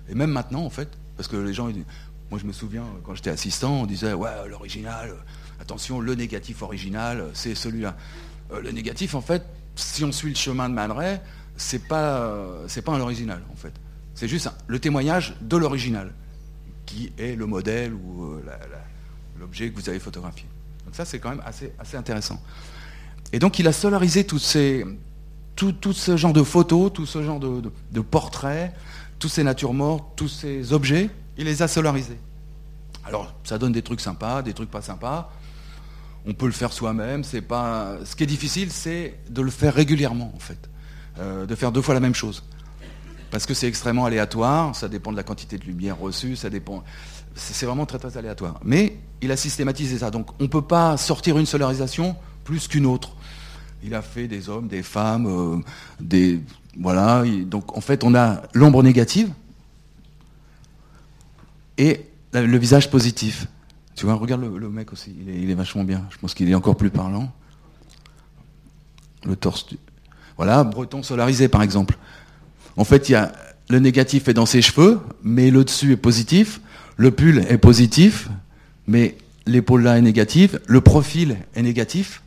et même maintenant, en fait, parce que les gens, moi je me souviens, quand j'étais assistant, on disait, ouais, l'original, attention, le négatif original, c'est celui-là. Euh, le négatif, en fait, si on suit le chemin de Man c'est pas, pas un original en fait. C'est juste le témoignage de l'original, qui est le modèle ou euh, l'objet que vous avez photographié. Donc ça, c'est quand même assez, assez intéressant. Et donc, il a solarisé tout, tout, ce genre de photos, tout ce genre de, portraits, tous ces natures mortes, tous ces objets, il les a solarisés. Alors, ça donne des trucs sympas, des trucs pas sympas. On peut le faire soi-même. Ce qui est difficile, c'est de le faire régulièrement, en fait, euh, de faire deux fois la même chose, parce que c'est extrêmement aléatoire. Ça dépend de la quantité de lumière reçue. Ça dépend. C'est vraiment très très aléatoire. Mais il a systématisé ça. Donc, on ne peut pas sortir une solarisation plus qu'une autre. Il a fait des hommes, des femmes, euh, des voilà. Donc, en fait, on a l'ombre négative et le visage positif. Tu vois, regarde le, mec aussi, il est, vachement bien. Je pense qu'il est encore plus parlant. Le torse. Voilà, breton solarisé par exemple. En fait, il y a le négatif est dans ses cheveux, mais le dessus est positif. Le pull est positif, mais l'épaule là est négative. Le profil est négatif.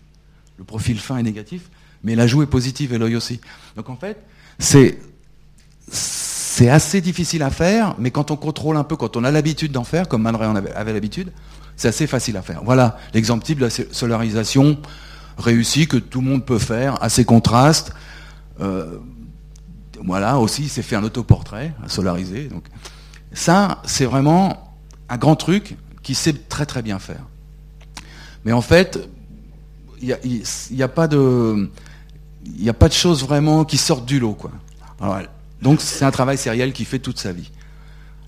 Le profil fin est négatif, mais la joue est positive et l'œil aussi. Donc en fait, c'est c'est assez difficile à faire, mais quand on contrôle un peu, quand on a l'habitude d'en faire, comme Man en avait, l'habitude, c'est assez facile à faire. Voilà l'exemple type de la solarisation réussie que tout le monde peut faire, assez contraste. Euh, voilà, aussi, il s'est fait un autoportrait solarisé. Donc, ça, c'est vraiment un grand truc qui sait très très bien faire. Mais en fait, il n'y a, pas de, il a pas de choses vraiment qui sortent du lot, donc c'est un travail sériel qui fait toute sa vie.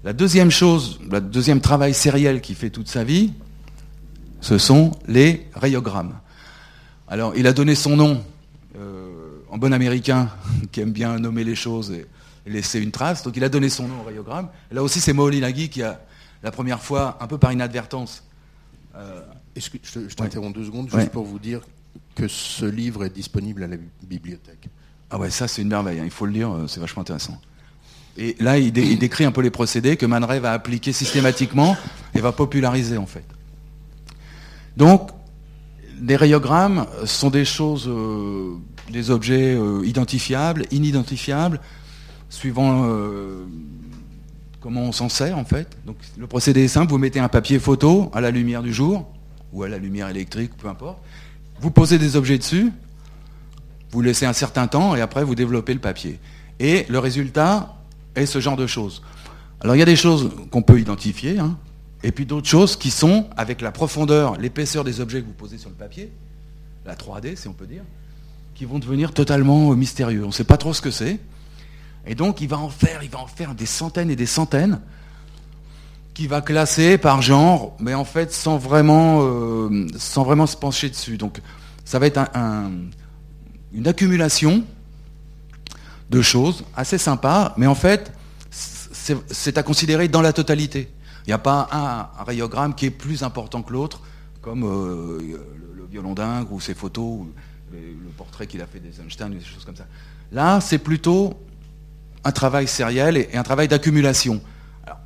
La deuxième chose, le deuxième travail sériel qui fait toute sa vie, ce sont les rayogrammes. Alors il a donné son nom euh, en bon américain qui aime bien nommer les choses et, laisser une trace. Donc il a donné son nom au rayogramme. là aussi c'est Moholy Nagy qui a la première fois, un peu par inadvertance. Euh, Est-ce que je, t'interromps deux secondes juste pour vous dire que ce livre est disponible à la bibliothèque. Ah ouais, ça c'est une merveille, hein. il faut le lire, euh, c'est vachement intéressant. Et là, il, décrit un peu les procédés que Man Ray va appliquer systématiquement et va populariser en fait. Donc, des rayogrammes sont des choses, euh, des objets euh, identifiables, inidentifiables, suivant comment on s'en sert en fait. Donc, le procédé est simple, vous mettez un papier photo à la lumière du jour, ou à la lumière électrique, peu importe. Vous posez des objets dessus, vous laissez un certain temps et après vous développez le papier. Et le résultat est ce genre de choses. Alors il y a des choses qu'on peut identifier, hein, et puis d'autres choses qui sont avec la profondeur, l'épaisseur des objets que vous posez sur le papier, la 3D si on peut dire, qui vont devenir totalement mystérieux. On ne sait pas trop ce que c'est. Et donc il va en faire, il va en faire des centaines et des centaines, qui va classer par genre, mais en fait sans vraiment, euh, sans vraiment se pencher dessus. Donc ça va être un une accumulation de choses assez sympas, mais en fait, c'est à considérer dans la totalité. Il n'y a pas un, rayogramme qui est plus important que l'autre, comme euh, le, violon dingue ou ses photos, ou le, portrait qu'il a fait d'Eisenstein, ou des choses comme ça. Là, c'est plutôt un travail sériel et, un travail d'accumulation.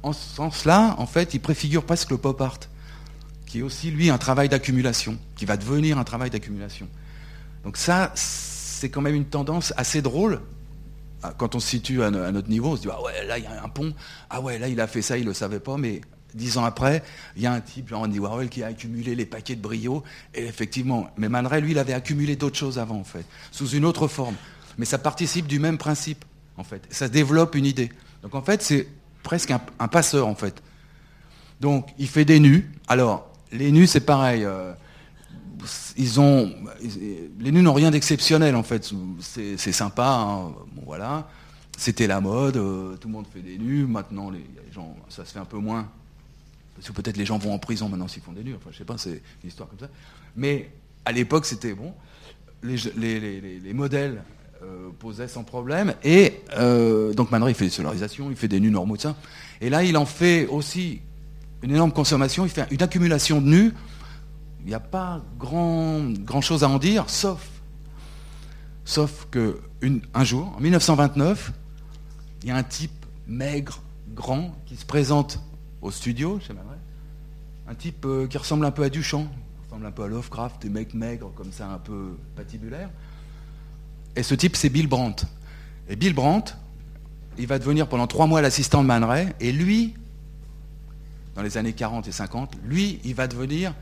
En ce sens-là, en fait, il préfigure presque le pop art, qui est aussi, lui, un travail d'accumulation, qui va devenir un travail d'accumulation. Donc ça, c'est quand même une tendance assez drôle. Ah, quand on se situe à, notre niveau, on se dit ah ouais là il y a un pont, ah ouais là il a fait ça, il le savait pas, mais dix ans après, il y a un type, genre Andy Warhol, qui a accumulé les paquets de brio, et effectivement, mais Man lui, il avait accumulé d'autres choses avant, en fait, sous une autre forme. Mais ça participe du même principe, en fait. Ça développe une idée. Donc en fait, c'est presque un, passeur, en fait. Donc, il fait des nus. Alors, les nus, c'est pareil. Euh, ils ont, les nus n'ont rien d'exceptionnel en fait. C'est sympa, hein. voilà. C'était la mode, euh, tout le monde fait des nus. Maintenant, les, gens, ça se fait un peu moins. Parce que peut-être les gens vont en prison maintenant s'ils font des nus. Enfin, je sais pas, c'est une histoire comme ça. Mais à l'époque, c'était bon. Les, modèles euh, posaient sans problème. Et euh, donc maintenant, il fait des solarisations, il fait des nus normaux, ça. Et là, il en fait aussi une énorme consommation. Il fait une accumulation de nus il n'y a pas grand, grand chose à en dire, sauf, sauf que un jour, en 1929, il y a un type maigre, grand, qui se présente au studio, chez un type euh, qui ressemble un peu à Duchamp, ressemble un peu à Lovecraft, des mecs maigres comme ça, un peu patibulaires. Et ce type, c'est Bill Brandt. Et Bill Brandt, il va devenir pendant trois mois l'assistant de Man Ray, et lui, dans les années 40 et 50, lui, il va devenir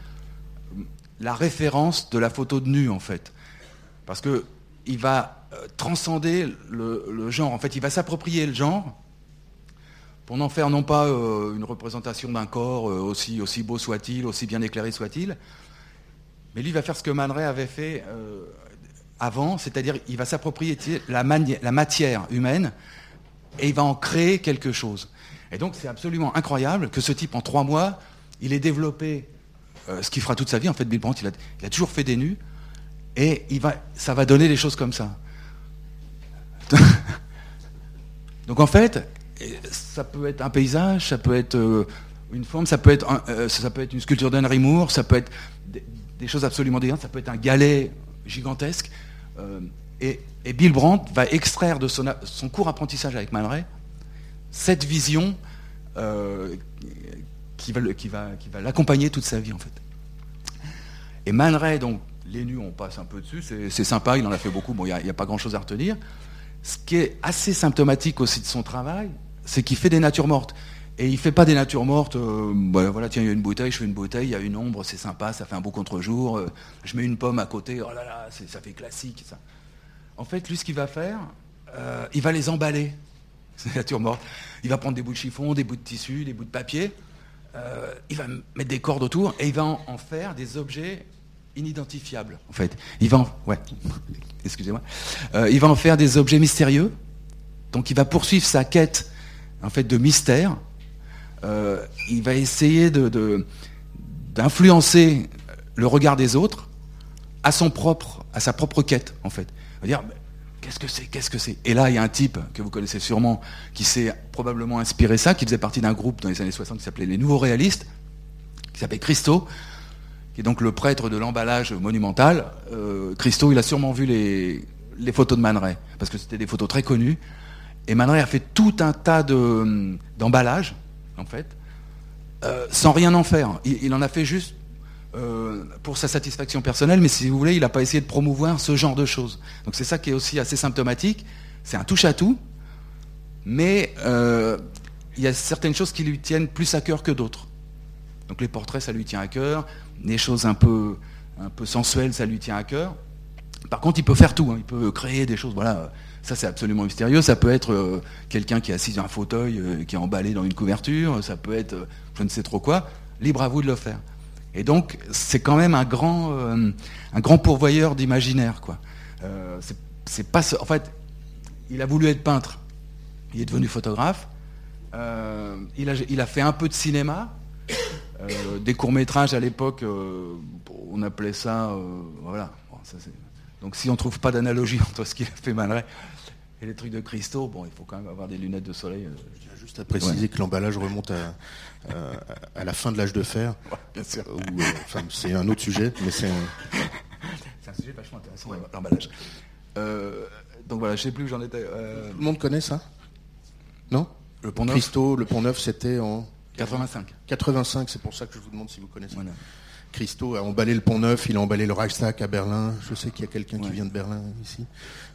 la référence de la photo de nu, en fait. Parce qu'il va euh, transcender le, genre. En fait, il va s'approprier le genre pour n'en faire non pas une représentation d'un corps aussi, aussi beau soit-il, aussi bien éclairé soit-il, mais lui va faire ce que Man Ray avait fait avant, c'est-à-dire il va s'approprier la, la matière humaine et il va en créer quelque chose. Et donc c'est absolument incroyable que ce type, en trois mois, il ait développé euh, ce qu'il fera toute sa vie. En fait, Bill Brandt, il a, toujours fait des nus, et ça va donner des choses comme ça. donc en fait, ça peut être un paysage, ça peut être euh, une forme, ça peut être, euh, une sculpture d'Henry Moore, ça peut être des, choses absolument délirantes, ça peut être un galet gigantesque. Et, Bill Brandt va extraire de son, court apprentissage avec Man Ray cette vision euh, qui va, l'accompagner toute sa vie en fait. Et Man Ray, donc les nus, on passe un peu dessus, c'est sympa, il en a fait beaucoup, bon, il n'y a, pas grand-chose à retenir. Ce qui est assez symptomatique aussi de son travail, c'est qu'il fait des natures mortes. Et il fait pas des natures mortes, euh, voilà, tiens, il y a une bouteille, je fais une bouteille, il y a une ombre, c'est sympa, ça fait un beau contre-jour, euh, je mets une pomme à côté, oh là là, ça fait classique, ça. En fait, lui, ce qu'il va faire, euh, il va les emballer, ces natures mortes. Il va prendre des bouts de chiffon, des bouts de tissu, des bouts de papier, il va mettre des cordes autour, et il va en, faire des objets inidentifiables, en fait. Il va en, ouais, excusez-moi, il va en faire des objets mystérieux, donc il va poursuivre sa quête, en fait, de mystère, euh, il va essayer d'influencer le regard des autres à, son propre, à sa propre quête, en fait. Qu'est-ce que c'est, qu'est-ce que c'est? Et là, il y a un type que vous connaissez sûrement, qui s'est probablement inspiré ça, qui faisait partie d'un groupe dans les années 60 qui s'appelait les Nouveaux Réalistes, qui s'appelait Christo, qui est donc le prêtre de l'emballage monumental. Euh, Christo, il a sûrement vu les, photos de Man parce que c'était des photos très connues. Et Man a fait tout un tas d'emballages, en fait, euh, sans rien en faire. Il, en a fait juste euh, pour sa satisfaction personnelle, mais si vous voulez, il n'a pas essayé de promouvoir ce genre de choses. Donc c'est ça qui est aussi assez symptomatique. C'est un touche-à-tout, mais euh, il y a certaines choses qui lui tiennent plus à cœur que d'autres. Donc les portraits, ça lui tient à cœur. Les choses un peu, un peu sensuelles, ça lui tient à cœur. Par contre, il peut faire tout. Hein. Il peut créer des choses. Voilà, ça, c'est absolument mystérieux. Ça peut être euh, quelqu'un qui est assis dans un fauteuil, qui est emballé dans une couverture. Ça peut être je ne sais trop quoi. Libre à vous de le faire. Et donc, c'est quand même un grand, un grand pourvoyeur d'imaginaire, quoi. c'est pas, en fait, il a voulu être peintre. Il est devenu photographe. il, a, il a fait un peu de cinéma. des courts métrages à l'époque, on appelait ça, voilà. donc si on ne trouve pas d'analogie entre ce qu'il a fait Malray et les trucs de cristaux, bon, il faut quand même avoir des lunettes de soleil. Euh. Je tiens juste à préciser que l'emballage remonte à, à, la fin de l'âge de fer. bien sûr. Euh, c'est un autre sujet, mais c'est un... c'est un sujet vachement intéressant, l'emballage. Euh, donc voilà, je ne sais plus où j'en étais. Tout le monde connaît ça? Non? Le pont neuf? Cristaux, le pont neuf, c'était en 85. 85, c'est pour ça que je vous demande si vous connaissez. Christo a emballé le Pont Neuf, il a emballé le Reichstag à Berlin. Je sais qu'il y a quelqu'un qui vient de Berlin ici.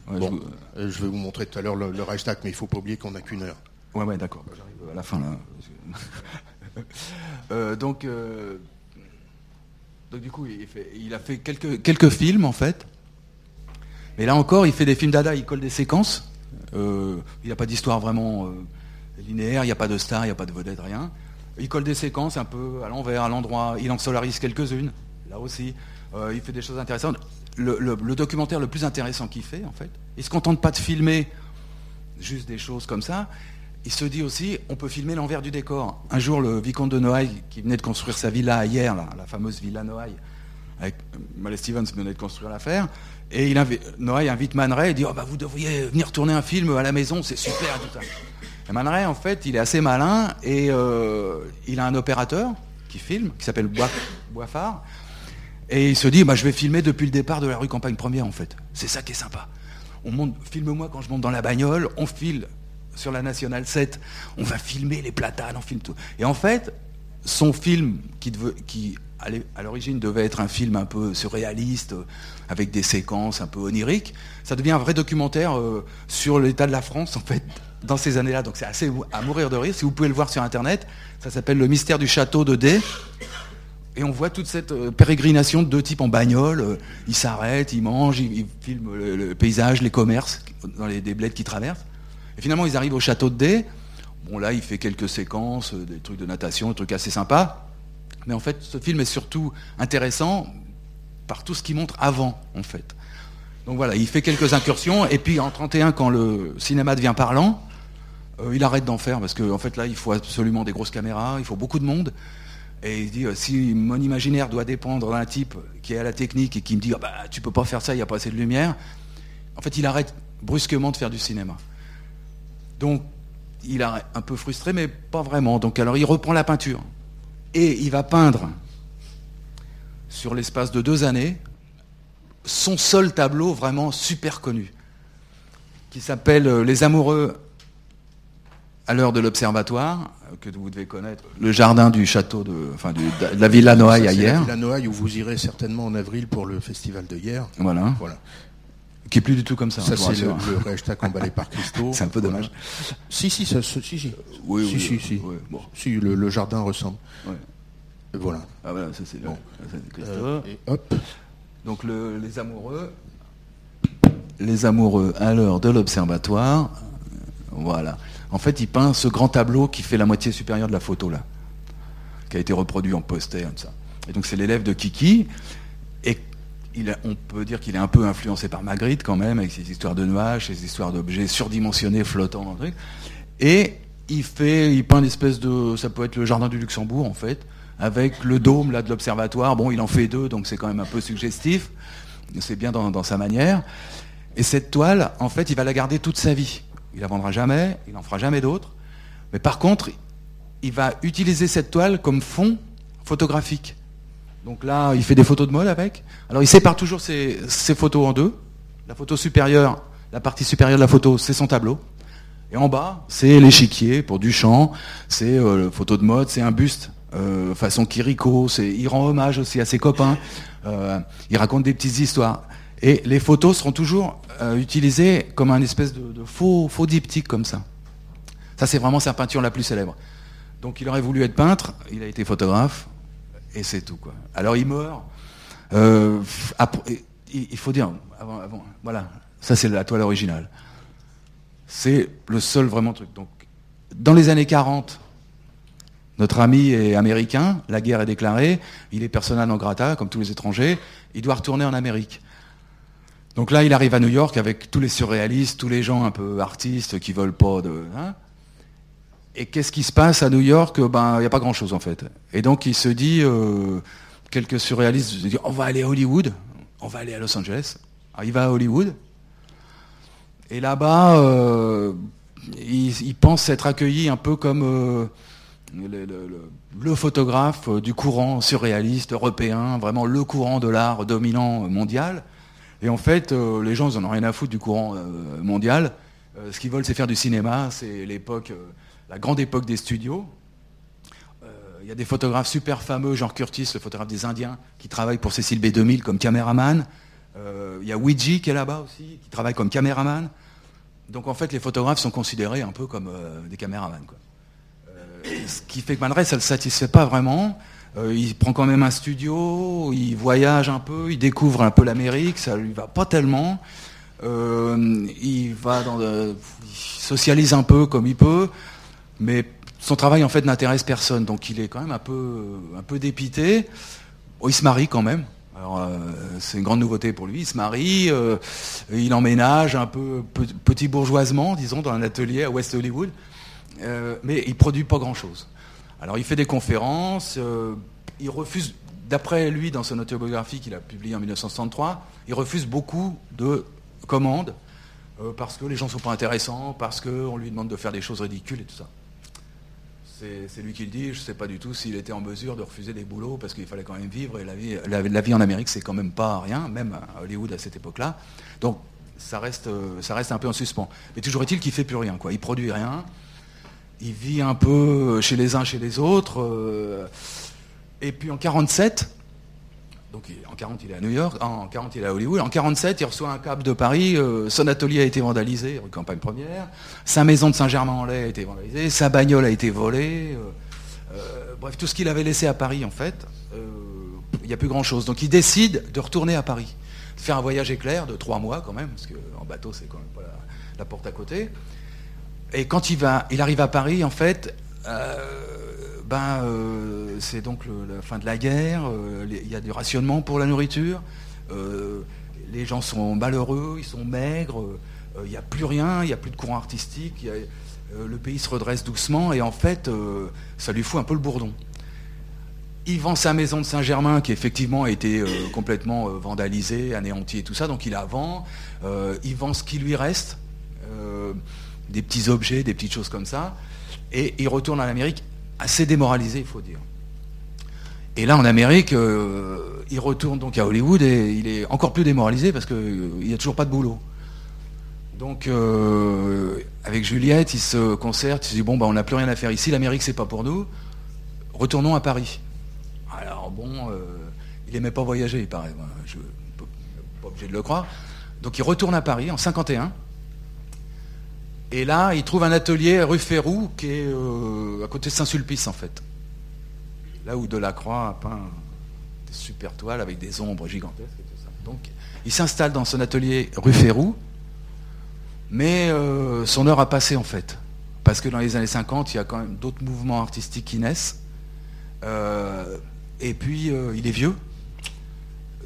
Bon, euh, je... vais vous montrer tout à l'heure le, Reichstag, mais il faut pas oublier qu'on n'a qu'une heure. Ouais, ouais, d'accord. J'arrive à la fin là. euh, donc, euh... donc du coup, il, fait... il, a fait quelques quelques films en fait. Mais là encore, il fait des films d'Ada, il colle des séquences. Euh, il n'y a pas d'histoire vraiment linéaire, il n'y a pas de star, il n'y a pas de vedette, rien. Il colle des séquences un peu à l'envers, à l'endroit. Il en solarise quelques-unes, là aussi. Il fait des choses intéressantes. Le, documentaire le plus intéressant qu'il fait, en fait, il se contente pas de filmer juste des choses comme ça. Il se dit aussi, on peut filmer l'envers du décor. Un jour, le vicomte de Noailles, qui venait de construire sa villa hier, la fameuse villa Noailles, avec Malé Stevens venait de construire l'affaire, et il invite, Noailles invite Man Ray et dit, oh, bah, vous devriez venir tourner un film à la maison, c'est super, tout. Et Man Ray, en fait, il est assez malin et euh, il a un opérateur qui filme, qui s'appelle Boifard. Et il se dit, bah, je vais filmer depuis le départ de la rue Campagne Première, en fait. C'est ça qui est sympa. On monte, filme-moi quand je monte dans la bagnole, on file sur la Nationale 7, on va filmer les platanes, on filme tout. Et en fait, son film, qui, qui à l'origine devait être un film un peu surréaliste, avec des séquences un peu oniriques, ça devient un vrai documentaire euh, sur l'état de la France, en fait, dans ces années-là. Donc c'est assez à mourir de rire. Si vous pouvez le voir sur Internet, ça s'appelle Le mystère du château de D. Et on voit toute cette euh, pérégrination de deux types en bagnole. Euh, ils s'arrêtent, ils mangent, ils, filment le, paysage, les commerces, dans les des bleds qui traversent. Et finalement, ils arrivent au château de D. Bon, là, il fait quelques séquences, des trucs de natation, des trucs assez sympas. Mais en fait, ce film est surtout intéressant par tout ce qu'il montre avant, en fait. Donc voilà, il fait quelques incursions, et puis en 31, quand le cinéma devient parlant, il arrête d'en faire, parce qu'en en fait, là, il faut absolument des grosses caméras, il faut beaucoup de monde. Et il dit, si mon imaginaire doit dépendre d'un type qui est à la technique et qui me dit, ah bah, tu peux pas faire ça, il n'y a pas assez de lumière, en fait, il arrête brusquement de faire du cinéma. Donc, il est un peu frustré, mais pas vraiment. Donc, alors, il reprend la peinture. Et il va peindre, sur l'espace de deux années, son seul tableau vraiment super connu, qui s'appelle euh, Les Amoureux à l'heure de l'observatoire, euh, que vous devez connaître, le jardin du château de, enfin, de la Villa Noailles à hier. La Villa Noailles où vous irez certainement en avril pour le festival de hier. Voilà. voilà. Qui est plus du tout comme ça. Ça, c'est le, le Reichstag emballé par Christo. c'est un peu dommage. Si, si, ça, si, si. Oui, si, oui, si, si. Bon. si le, le, jardin ressemble. Ouais. Voilà. Ah voilà, ça c'est bon. Euh, et hop. Donc le, les amoureux, les amoureux à l'heure de l'observatoire, voilà. En fait, il peint ce grand tableau qui fait la moitié supérieure de la photo là, qui a été reproduit en poster, ça. Et donc c'est l'élève de Kiki, et on peut dire qu'il est un peu influencé par Magritte quand même, avec ses histoires de nuages, ses histoires d'objets surdimensionnés flottant dans le truc. Et il fait, il peint une espèce de, ça peut être le jardin du Luxembourg en fait, avec le dôme là de l'observatoire. Bon, il en fait deux, donc c'est quand même un peu suggestif. C'est bien dans, sa manière. Et cette toile, en fait, il va la garder toute sa vie. Il la vendra jamais, il n'en fera jamais d'autres. Mais par contre, il va utiliser cette toile comme fond photographique. Donc là, il fait des photos de mode avec. Alors il sépare toujours ses, photos en deux. La photo supérieure, la partie supérieure de la photo, c'est son tableau. Et en bas, c'est l'échiquier pour Duchamp, c'est euh, photo de mode, c'est un buste euh, façon Kiriko, il rend hommage aussi à ses copains, euh, il raconte des petites histoires. Et les photos seront toujours euh, utilisées comme un espèce de, faux, diptyque comme ça. Ça, c'est vraiment sa peinture la plus célèbre. Donc il aurait voulu être peintre, il a été photographe, et c'est tout. Quoi. Alors il meurt. Euh, il faut dire, avant, avant, voilà, ça c'est la toile originale. C'est le seul vraiment truc. Donc, dans les années 40, notre ami est américain, la guerre est déclarée, il est persona non grata, comme tous les étrangers, il doit retourner en Amérique. Donc là, il arrive à New York avec tous les surréalistes, tous les gens un peu artistes qui veulent pas de. Hein et qu'est-ce qui se passe à New York? Ben, il n'y a pas grand-chose en fait. Et donc, il se dit, euh, quelques surréalistes se on va aller à Hollywood, on va aller à Los Angeles. Alors, il va à Hollywood. Et là-bas, euh, il, pense être accueilli un peu comme euh, le, photographe du courant surréaliste européen, vraiment le courant de l'art dominant mondial. Et en fait, euh, les gens, ils en ont rien à foutre du courant euh, mondial. Euh, ce qu'ils veulent, c'est faire du cinéma. C'est l'époque, la grande époque des studios. Il y a des photographes super fameux, Jean Curtis, le photographe des Indiens, qui travaille pour Cécile B2000 comme caméraman. Il y a Ouija qui est là-bas aussi, qui travaille comme caméraman. Donc en fait, les photographes sont considérés un peu comme des caméramans. Quoi ce qui fait que Ray, ça ne le satisfait pas vraiment. Euh, il prend quand même un studio, il voyage un peu, il découvre un peu l'Amérique, ça lui va pas tellement. Euh, il va il socialise un peu comme il peut, mais son travail en fait n'intéresse personne, donc il est quand même un peu, un peu dépité. Bon, il se marie quand même. Alors euh, c'est une grande nouveauté pour lui. Il se marie, euh, il emménage un peu petit bourgeoisement, disons, dans un atelier à West Hollywood. Euh, mais il produit pas grand-chose. Alors il fait des conférences, euh, il refuse, d'après lui dans son autobiographie qu'il a publiée en 1963, il refuse beaucoup de commandes euh, parce que les gens sont pas intéressants, parce qu'on lui demande de faire des choses ridicules et tout ça. C'est lui qui le dit, je ne sais pas du tout s'il était en mesure de refuser des boulots parce qu'il fallait quand même vivre et la vie, en Amérique c'est quand même pas rien, même à Hollywood à cette époque-là. Donc ça reste, ça reste un peu en suspens. Mais toujours est-il qu'il fait plus rien, quoi. Il produit rien il vit un peu chez les uns, chez les autres. Euh, et puis en 47, donc en 40 il est à New York, en 40 il est à Hollywood, en 47 il reçoit un câble de Paris, euh, son atelier a été vandalisé, rue Campagne Première, sa maison de Saint-Germain-en-Laye a été vandalisée, sa bagnole a été volée, euh, euh, bref tout ce qu'il avait laissé à Paris en fait, euh, il n'y a plus grand chose. Donc il décide de retourner à Paris, de faire un voyage éclair de trois mois quand même, parce qu'en bateau c'est quand même pas la porte à côté. Et quand il va, il arrive à Paris, en fait, ben, c'est donc la fin de la guerre. il y a du rationnement pour la nourriture. les gens sont malheureux, ils sont maigres. Il n'y a plus rien, il n'y a plus de courant artistique. le pays se redresse doucement et en fait, ça lui fout un peu le bourdon. Il vend sa maison de Saint-Germain qui effectivement a été euh, complètement euh, vandalisée, anéantie et tout ça, donc il la vend. Euh, il vend ce qui lui reste, des petits objets, des petites choses comme ça, et il retourne en Amérique assez démoralisé, il faut dire. Et là, en Amérique, il retourne donc à Hollywood et il est encore plus démoralisé parce qu'il n'y a toujours pas de boulot. Donc, avec Juliette, il se concerte, il se dit bon, bah, on n'a plus rien à faire ici, l'Amérique, c'est pas pour nous, retournons à Paris. Alors bon, euh, il aimait pas voyager, il paraît. Je ne pas obligé de le croire. Donc il retourne à Paris en 51. Et là, il trouve un atelier rue Férou qui est euh, à côté de Saint-Sulpice en fait. Là où Delacroix a peint des super toiles avec des ombres gigantesques. Donc il s'installe dans son atelier rue Férou, mais euh, son heure a passé en fait. Parce que dans les années 50, il y a quand même d'autres mouvements artistiques qui naissent. Et puis, euh, il est vieux.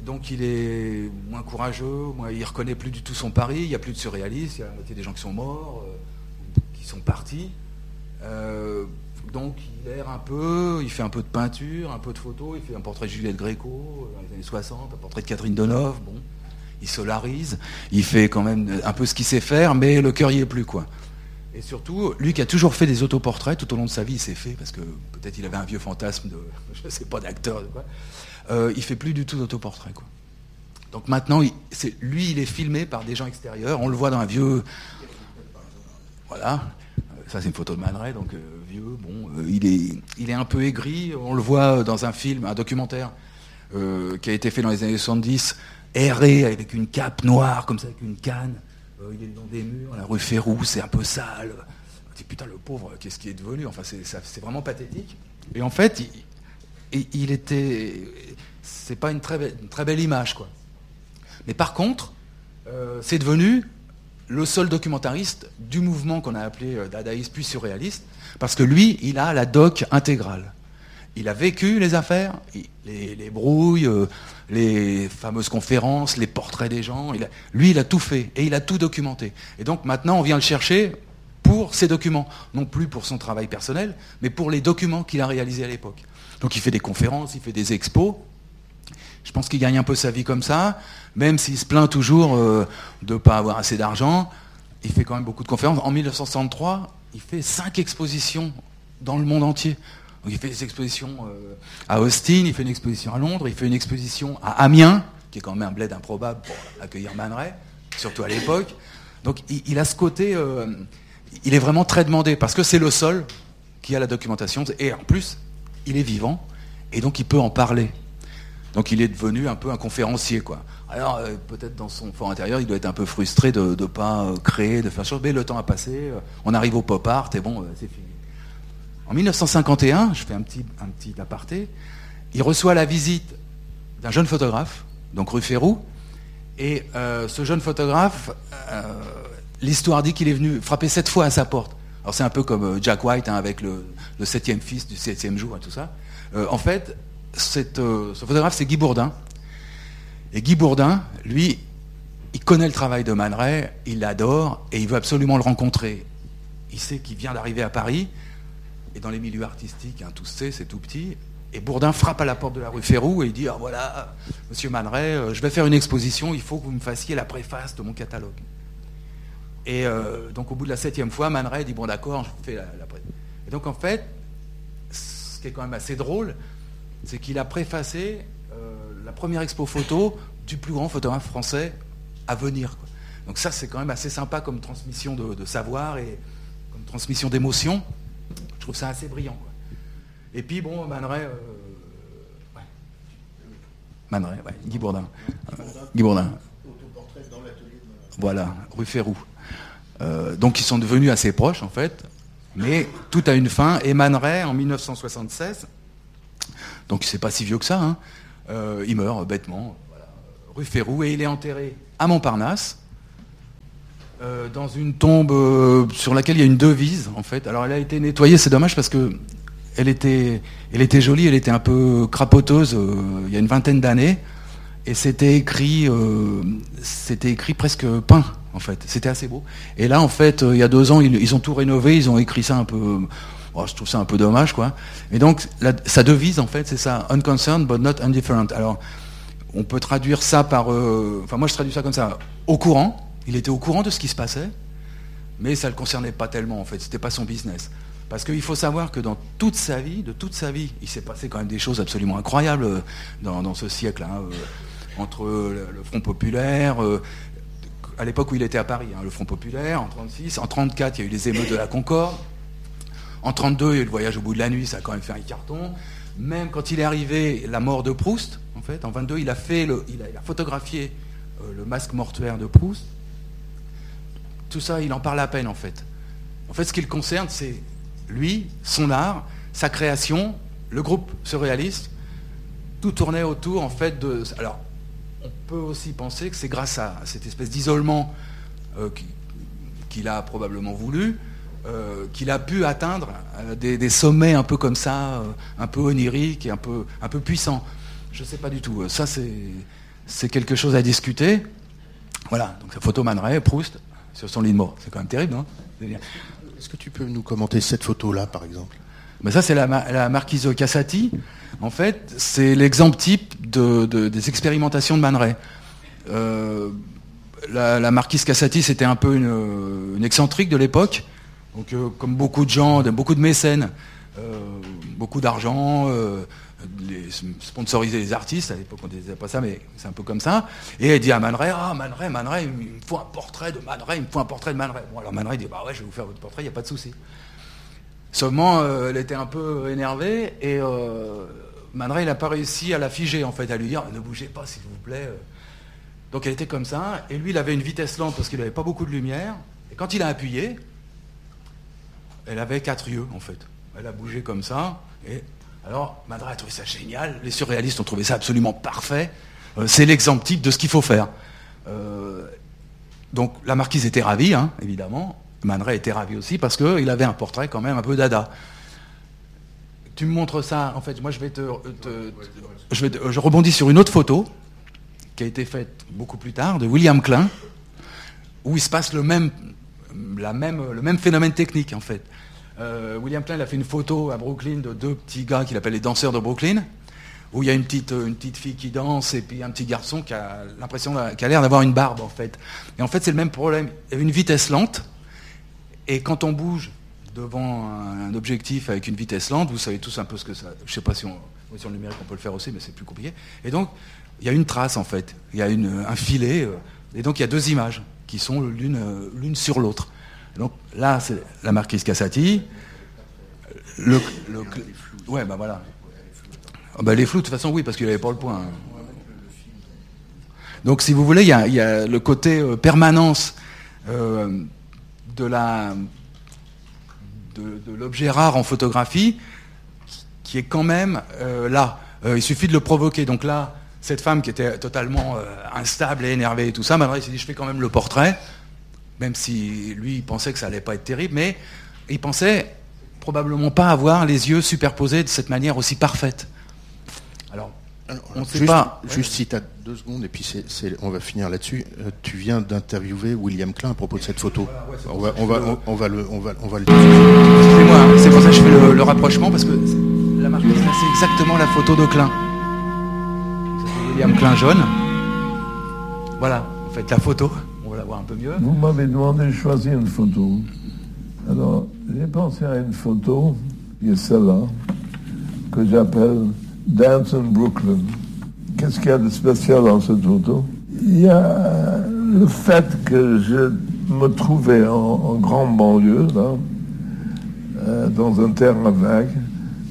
Donc il est moins courageux, il il reconnaît plus du tout son pari, il n'y a plus de surréalistes, il y a la moitié des gens qui sont morts, euh, qui sont partis. Euh, donc il erre un peu, il fait un peu de peinture, un peu de photos, il fait un portrait de Juliette Gréco dans les années 60, un portrait de Catherine Deneuve, bon, il solarise, il fait quand même un peu ce qu'il sait faire, mais le cœur y est plus quoi. Et surtout, lui qui a toujours fait des autoportraits tout au long de sa vie, il s'est fait, parce que peut-être il avait un vieux fantasme de, je ne sais pas, d'acteur, euh, il fait plus du tout d'autoportraits. Quoi. Donc maintenant, lui, il est filmé par des gens extérieurs, on le voit dans un vieux... Voilà, ça c'est une photo de Man donc euh, vieux, bon, euh, il, est, il est un peu aigri, on le voit dans un film, un documentaire, qui a été fait dans les années 70, erré avec une cape noire, comme ça, avec une canne. Il est dans des murs, la rue Férou, c'est un peu sale. dis, putain, le pauvre, qu'est-ce qui est devenu? Enfin, c'est vraiment pathétique. Et en fait, il, il était. C'est pas une très, belle, image, quoi. Mais par contre, euh, c'est devenu le seul documentariste du mouvement qu'on a appelé euh, dadaïste puis surréaliste, parce que lui, il a la doc intégrale. Il a vécu les affaires, les, brouilles, les fameuses conférences, les portraits des gens. lui, il a tout fait et il a tout documenté. Et donc maintenant, on vient le chercher pour ses documents, non plus pour son travail personnel, mais pour les documents qu'il a réalisés à l'époque. Donc il fait des conférences, il fait des expos. Je pense qu'il gagne un peu sa vie comme ça, même s'il se plaint toujours euh, de ne pas avoir assez d'argent. Il fait quand même beaucoup de conférences. En 1963, il fait cinq expositions dans le monde entier il fait des expositions euh, à Austin, il fait une exposition à Londres, il fait une exposition à Amiens, qui est quand même un bled improbable pour accueillir Man surtout à l'époque. Donc il, a ce côté, euh, il est vraiment très demandé, parce que c'est le seul qui a la documentation, et en plus, il est vivant, et donc il peut en parler. Donc il est devenu un peu un conférencier. Alors euh, peut-être dans son fort intérieur, il doit être un peu frustré de ne pas créer, de faire chose, mais le temps a passé, on arrive au pop art, et bon, c'est fini. En 1951, je fais un petit, un aparté, il reçoit la visite d'un jeune photographe, donc rue et euh, ce jeune photographe, euh, l'histoire dit qu'il est venu frapper sept fois à sa porte. Alors c'est un peu comme euh, Jack White hein, avec le, septième fils du septième jour et tout ça. en fait, cette, ce photographe, c'est Guy Bourdin. Et Guy Bourdin, lui, il connaît le travail de Man il l'adore et il veut absolument le rencontrer. Il sait qu'il vient d'arriver à Paris, et dans les milieux artistiques, hein, tout sait, c'est tout petit. Et Bourdin frappe à la porte de la rue Férou et il dit ah, voilà, monsieur euh, je vais faire une exposition, il faut que vous me fassiez la préface de mon catalogue. Et euh, donc au bout de la septième fois, Maneret dit bon d'accord, je fais la, préface. Et donc en fait, ce qui est quand même assez drôle, c'est qu'il a préfacé euh, la première expo photo du plus grand photographe français à venir. Donc ça, c'est quand même assez sympa comme transmission de, de savoir et comme transmission d'émotion. Je trouve ça assez brillant. Et puis, bon, Maneret. Euh, ouais. Guy Bourdin. Guy Bourdin. Voilà, rue Férou. Euh, donc ils sont devenus assez proches en fait, mais tout a une fin. Maneret, en 1976, donc c'est pas si vieux que ça, hein, euh, il meurt bêtement, rue Férou, et il est enterré à Montparnasse, euh, dans une tombe sur laquelle il y a une devise, en fait. Alors elle a été nettoyée, c'est dommage parce que elle était, elle était jolie, elle était un peu crapoteuse il y a une vingtaine d'années. Et c'était écrit, c'était écrit presque peint, en fait. C'était assez beau. Et là, en fait, il y a deux ans, ils, ont tout rénové, ils ont écrit ça un peu. Oh, je trouve ça un peu dommage, quoi. Et donc, sa devise, en fait, c'est ça, unconcerned but not indifferent. Alors, on peut traduire ça par, euh, enfin moi je traduis ça comme ça, au courant. Il était au courant de ce qui se passait, mais ça ne le concernait pas tellement en fait. C'était pas son business. Parce qu'il faut savoir que dans toute sa vie, de toute sa vie, il s'est passé quand même des choses absolument incroyables euh, dans, ce siècle. Hein, euh, entre le, Front populaire, à l'époque où il était à Paris, hein, le Front populaire, en 36, en 34, il y a eu les émeutes de la Concorde. En 32, il y a eu le voyage au bout de la nuit, ça a quand même fait un carton. Même quand il est arrivé, la mort de Proust, en fait, en 22, il a, fait il, a, photographié euh, le masque mortuaire de Proust. Tout ça, il en parle à peine, en fait. En fait, ce qui le concerne, c'est lui, son art, sa création, le groupe surréaliste. Tout tournait autour, en fait, de. Alors, peut aussi penser que c'est grâce à cette espèce d'isolement euh, qu'il a probablement voulu, euh, qu'il a pu atteindre euh, des, sommets un peu comme ça, un peu oniriques et un peu, un peu puissants. Je ne sais pas du tout. Ça, c'est quelque chose à discuter. Voilà, donc sa photo Man Proust, sur son lit de mort. C'est quand même terrible, non Est-ce que tu peux nous commenter cette photo-là, par exemple? Ben Ça, c'est la, la, marquise Cassati. En fait, c'est l'exemple type de, des expérimentations de Man la, marquise Cassati, c'était un peu une, excentrique de l'époque. Donc, euh, comme beaucoup de gens, beaucoup de mécènes, euh, beaucoup d'argent, euh, sponsoriser les artistes, à l'époque on ne disait pas ça, mais c'est un peu comme ça. Et elle dit à Man ah Man Ray, il me faut un portrait de Man il me faut un portrait de Man Bon alors Man dit, bah ouais, je vais vous faire votre portrait, il n'y a pas de souci. Seulement, elle était un peu énervée et euh, Man n'a pas réussi à la figer, en fait, à lui dire, ne bougez pas s'il vous plaît. Donc elle était comme ça, et lui il avait une vitesse lente parce qu'il n'avait pas beaucoup de lumière, et quand il a appuyé, elle avait quatre yeux, en fait. Elle a bougé comme ça. Et alors, Madra a trouvé ça génial. Les surréalistes ont trouvé ça absolument parfait. Euh, c'est l'exemple type de ce qu'il faut faire. Euh, donc, la marquise était ravie, hein, évidemment. Man était ravi aussi parce qu'il avait un portrait quand même un peu dada. Tu me montres ça, en fait, moi je vais te. je, vais je rebondis sur une autre photo qui a été faite beaucoup plus tard de William Klein, où il se passe le même, la même, le même phénomène technique en fait. Euh, William Klein a fait une photo à Brooklyn de deux petits gars qu'il appelle les danseurs de Brooklyn, où il y a une petite, une petite fille qui danse et puis un petit garçon qui a l'impression qui a l'air d'avoir une barbe en fait. Et en fait c'est le même problème. Il y a une vitesse lente et quand on bouge devant un, objectif avec une vitesse lente, vous savez tous un peu ce que ça. Je sais pas si on, sur le numérique on peut le faire aussi, mais c'est plus compliqué. Et donc il y a une trace en fait, il y a une, un filet euh, et donc il y a deux images qui sont l'une euh, sur l'autre. Donc là, c'est la marquise Cassati. Le, le, ouais, bah voilà. Ah, bah, les flous, de toute façon, oui, parce qu'il n'avait pas le point. Hein. Donc, si vous voulez, il y a, le côté euh, permanence euh, de la de, l'objet rare en photographie qui est quand même là. il suffit de le provoquer. Donc là, cette femme qui était totalement euh, instable et énervée et tout ça, maintenant il s'est dit je fais quand même le portrait, même si lui il pensait que ça allait pas être terrible, mais il pensait probablement pas avoir les yeux superposés de cette manière aussi parfaite. Alors, on ne sait pas. Juste si tu as deux secondes, et puis on va finir là-dessus. Euh, tu viens d'interviewer William Klein à propos de cette photo. on, va, on, va, on, va, le, on, va, on va le Excusez-moi, c'est pour ça que je fais le, le rapprochement, parce que la marque c'est exactement la photo de Klein. William Klein jaune. Voilà, en fait la photo, on va la voir un peu mieux. Vous m'avez demandé de choisir une photo. Alors, j'ai pensé à une photo, qui est celle-là, que j'appelle Dance in Brooklyn. Qu'est-ce qu'il y a de spécial dans cette photo? Il y a le fait que je me trouvais en, grande banlieue, euh, dans un terrain vague,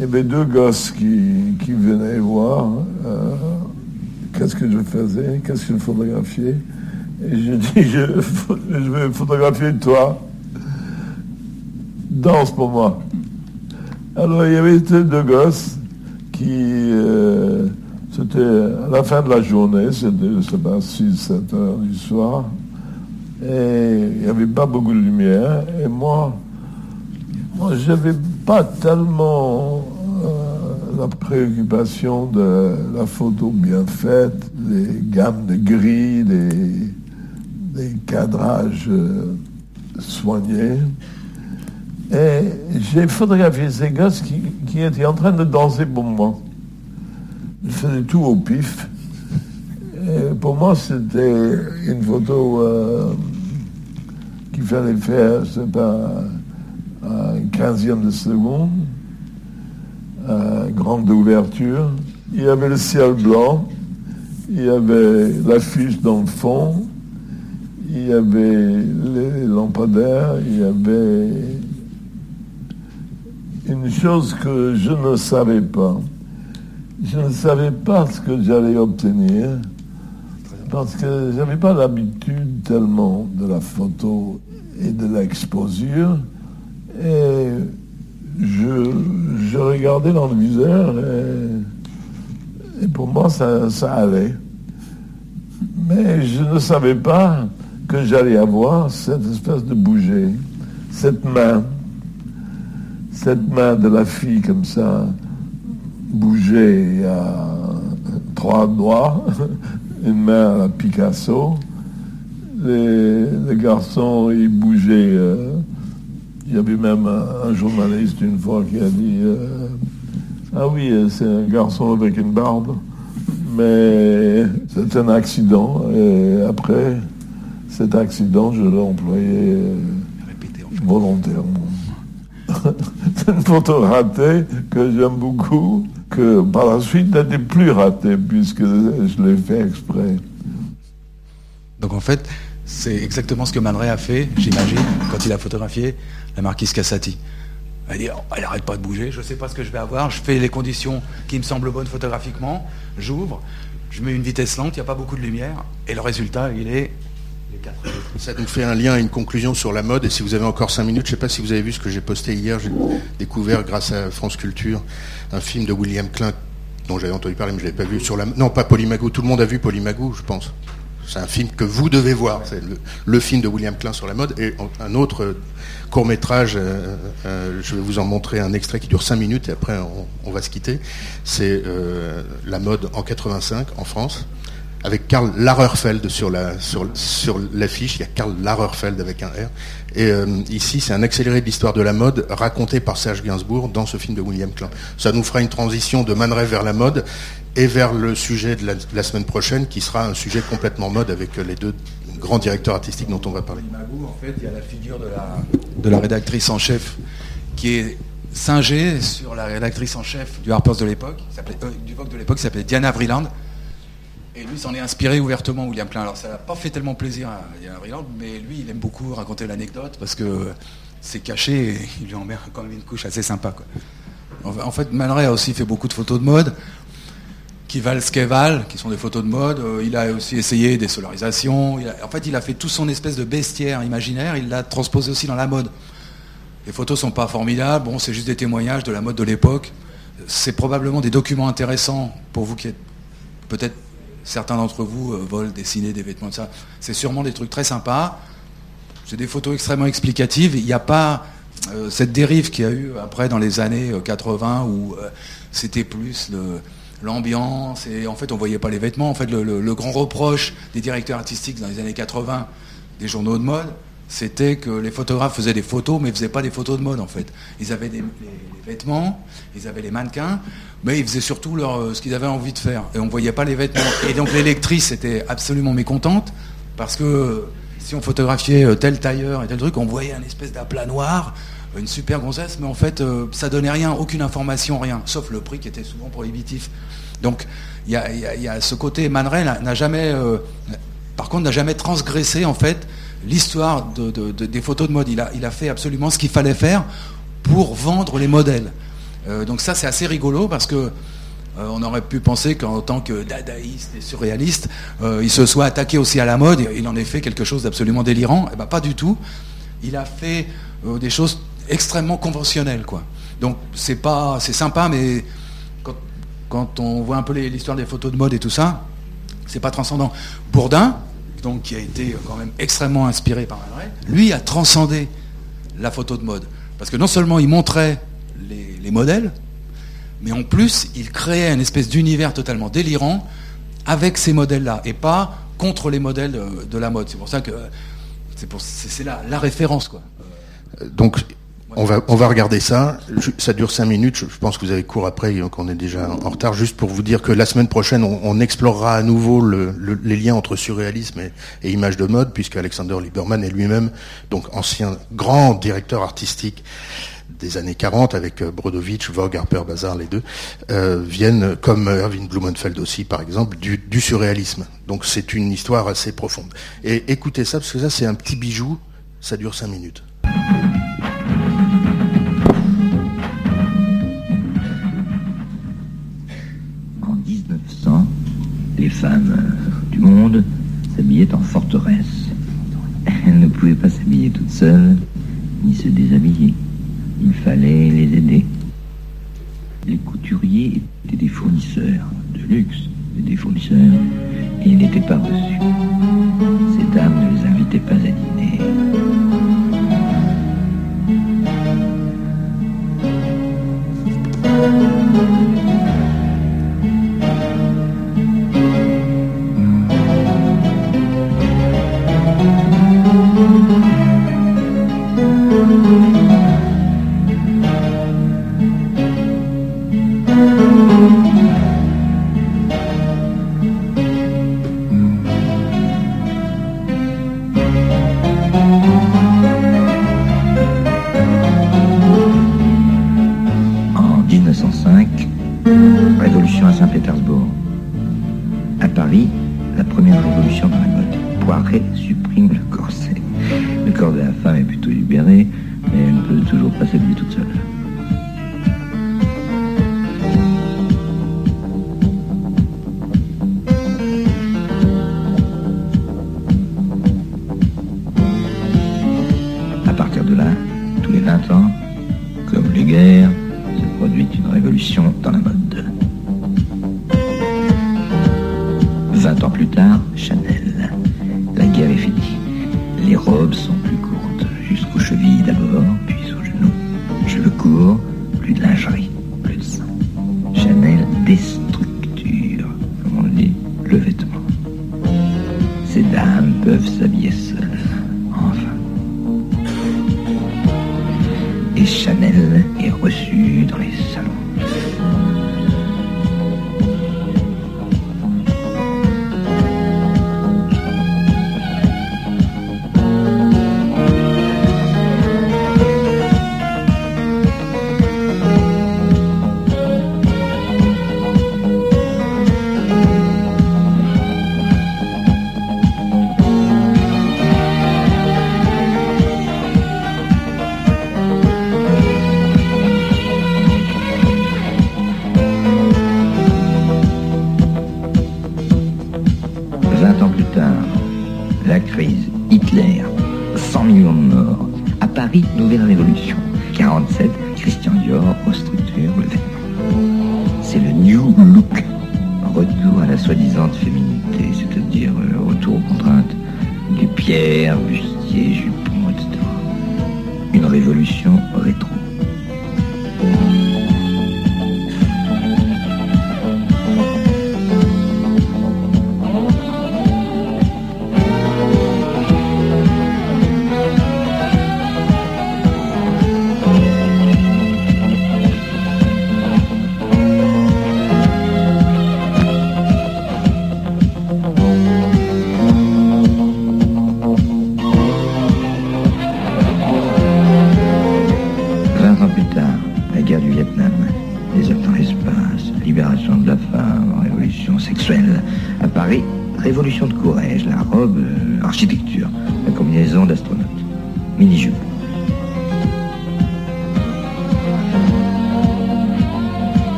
et mes deux gosses qui, qui venaient voir. Euh, qu'est-ce que je faisais, qu'est-ce que je photographiais. Et je dis, je, je vais photographier toi. Danse pour moi. Alors il y avait deux gosses qui, euh, c'était à la fin de la journée, c'était, 6, 7 heures du soir. Et il n'y avait pas beaucoup de lumière. Et moi, moi je n'avais pas tellement euh, la préoccupation de la photo bien faite, des gammes de gris, des, cadrages euh, soignés. Et j'ai photographié ces gosses qui, étaient en train de danser pour moi. Je faisais tout au pif. Pour moi, c'était une photo euh, qu'il fallait faire, c'est pas un quinzième de seconde, grande ouverture. Il y avait le ciel blanc, il y avait l'affiche dans le fond, il y avait les lampadaires, il y avait une chose que je ne savais pas. Je ne savais pas ce que j'allais obtenir parce que je n'avais pas l'habitude tellement de la photo et de l'exposure. Et je, regardais dans le viseur et, pour moi ça, ça, allait. Mais je ne savais pas que j'allais avoir cette espèce de bouger, cette main cette main de la fille comme ça bougeait à trois doigts, une main à Picasso. Les, garçons, ils bougeaient. Euh, il y avait même un, journaliste une fois qui a dit euh, Ah oui, c'est un garçon avec une barbe, mais c'est un accident. Et après cet accident, je l'ai employé euh, volontairement. une photo ratée que j'aime beaucoup, que par la suite n'était plus ratée puisque je l'ai fait exprès. Donc en fait, c'est exactement ce que Man a fait, j'imagine, quand il a photographié la marquise Cassati. Elle dit, oh, elle n'arrête pas de bouger, je ne sais pas ce que je vais avoir, je fais les conditions qui me semblent bonnes photographiquement, j'ouvre, je mets une vitesse lente, il n'y a pas beaucoup de lumière, et le résultat, il est ça nous fait un lien, une conclusion sur la mode. Et si vous avez encore cinq minutes, je ne sais pas si vous avez vu ce que j'ai posté hier. J'ai découvert, grâce à France Culture, un film de William Klein dont j'avais entendu parler, mais je ne l'avais pas vu. Sur la... Non, pas Polymagou. Tout le monde a vu Polymagou, je pense. C'est un film que vous devez voir. C'est le, film de William Klein sur la mode. Et un autre euh, court métrage, euh, euh, je vais vous en montrer un extrait qui dure 5 minutes et après on, va se quitter. C'est la mode en 85 en France avec Karl Lagerfeld sur la sur sur l'affiche. Il y a Karl Lagerfeld avec un R. Et euh, ici, c'est un accéléré de l'histoire de la mode raconté par Serge Gainsbourg dans ce film de William Klein. Ça nous fera une transition de Man vers la mode et vers le sujet de la, semaine prochaine, qui sera un sujet complètement mode avec les deux grands directeurs artistiques dont on va parler. En fait, il y a la figure de la, de la rédactrice en chef qui est singée sur la rédactrice en chef du Harper's de l'époque, euh, du Vogue de l'époque, qui s'appelait Diana Vreeland et lui s'en est inspiré ouvertement, William Klein. Alors ça n'a pas fait tellement plaisir à Yann Vreeland, mais lui, il aime beaucoup raconter l'anecdote parce que c'est caché et il lui en met quand même une couche assez sympa. En fait, Man a aussi fait beaucoup de photos de mode qui valent ce qu'elles valent, qui sont des photos de mode. Euh, il a aussi essayé des solarisations. en fait, il a fait tout son espèce de bestiaire imaginaire, il l'a transposé aussi dans la mode. Les photos sont pas formidables, bon, c'est juste des témoignages de la mode de l'époque. C'est probablement des documents intéressants pour vous qui êtes peut-être certains d'entre vous euh, volent, dessinent des vêtements de ça. C'est sûrement des trucs très sympas. C'est des photos extrêmement explicatives. Il n'y a pas euh, cette dérive qu'il y a eu après dans les années 80 euh, où c'était plus l'ambiance et en fait on voyait pas les vêtements. En fait, le, grand reproche des directeurs artistiques dans les années 80 des journaux de mode, c'était que les photographes faisaient des photos, mais ne faisaient pas des photos de mode en fait. Ils avaient des, les vêtements, ils avaient les mannequins, mais ils faisaient surtout euh, ce qu'ils avaient envie de faire. Et on ne voyait pas les vêtements. Et donc l'électrice était absolument mécontente, parce que si on photographiait euh, tel tailleur et tel truc, on voyait un espèce d'aplat noir, une super grossesse, mais en fait, euh, ça donnait rien, aucune information, rien, sauf le prix qui était souvent prohibitif. Donc il y, a, ce côté, Man n'a jamais, par contre, n'a jamais transgressé en fait l'histoire des photos de mode. Il a fait absolument ce qu'il fallait faire pour vendre les modèles. Euh, donc ça c'est assez rigolo parce que euh, on aurait pu penser qu'en tant que dadaïste et surréaliste, euh, il se soit attaqué aussi à la mode. Et il en a fait quelque chose d'absolument délirant. Eh ben, pas du tout. Il a fait des choses extrêmement conventionnelles, quoi. Donc c'est pas, c'est sympa, mais quand, on voit un peu l'histoire des photos de mode et tout ça, c'est pas transcendant. Bourdin, donc qui a été quand même extrêmement inspiré par Man Ray, lui a transcendé la photo de mode. Parce que non seulement il montrait les, les modèles, mais en plus il créait une espèce d'univers totalement délirant avec ces modèles-là, et pas contre les modèles de, de la mode. C'est pour ça que c'est pour- c'est la, la référence, quoi. Donc, on va, on va regarder ça. Ça dure cinq minutes. Je je pense que vous avez cours après, donc on est déjà en retard. Juste pour vous dire que la semaine prochaine, on, on explorera à nouveau le- le- les liens entre surréalisme et, et image de mode, puisque Alexander Lieberman est lui-même, donc ancien grand directeur artistique des années 40 avec euh, Brodovitch, Vogue, Harper Bazar, les deux, euh, viennent, comme Irving Blumenfeld aussi, par exemple, du, surréalisme. Donc c'est une histoire assez profonde. Et écoutez ça, parce que ça c'est un petit bijou, ça dure cinq minutes. En 1900, les femmes euh, du monde s'habillaient en forteresse. Elles ne pouvaient pas s'habiller toutes seules, ni se déshabiller. Il fallait les aider. Les couturiers étaient des fournisseurs de luxe, des fournisseurs, et ils n'étaient pas reçus. Ces dames ne les invitaient pas à dîner. Féminité, c'est-à-dire euh, retour aux contraintes. Du pierre, bustier, jupon, etc. Une révolution rétro.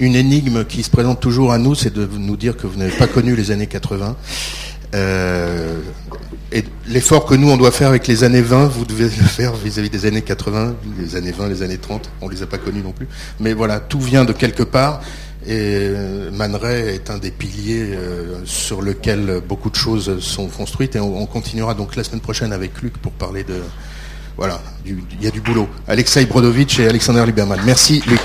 Une énigme qui se présente toujours à nous, c'est de nous dire que vous n'avez pas connu les années 80. Euh, et l'effort que nous, on doit faire avec les années 20, vous devez le faire vis-à-vis des années 80, les années 20, les années 30. On les a pas connus non plus. Mais voilà, tout vient de quelque part. Et euh, Man est un des piliers euh, sur lequel beaucoup de choses sont construites. Et on, continuera donc la semaine prochaine avec Luc pour parler de... Voilà, il y a du boulot. Alexei Brodovitch et Alexander Liberman. Merci Luc.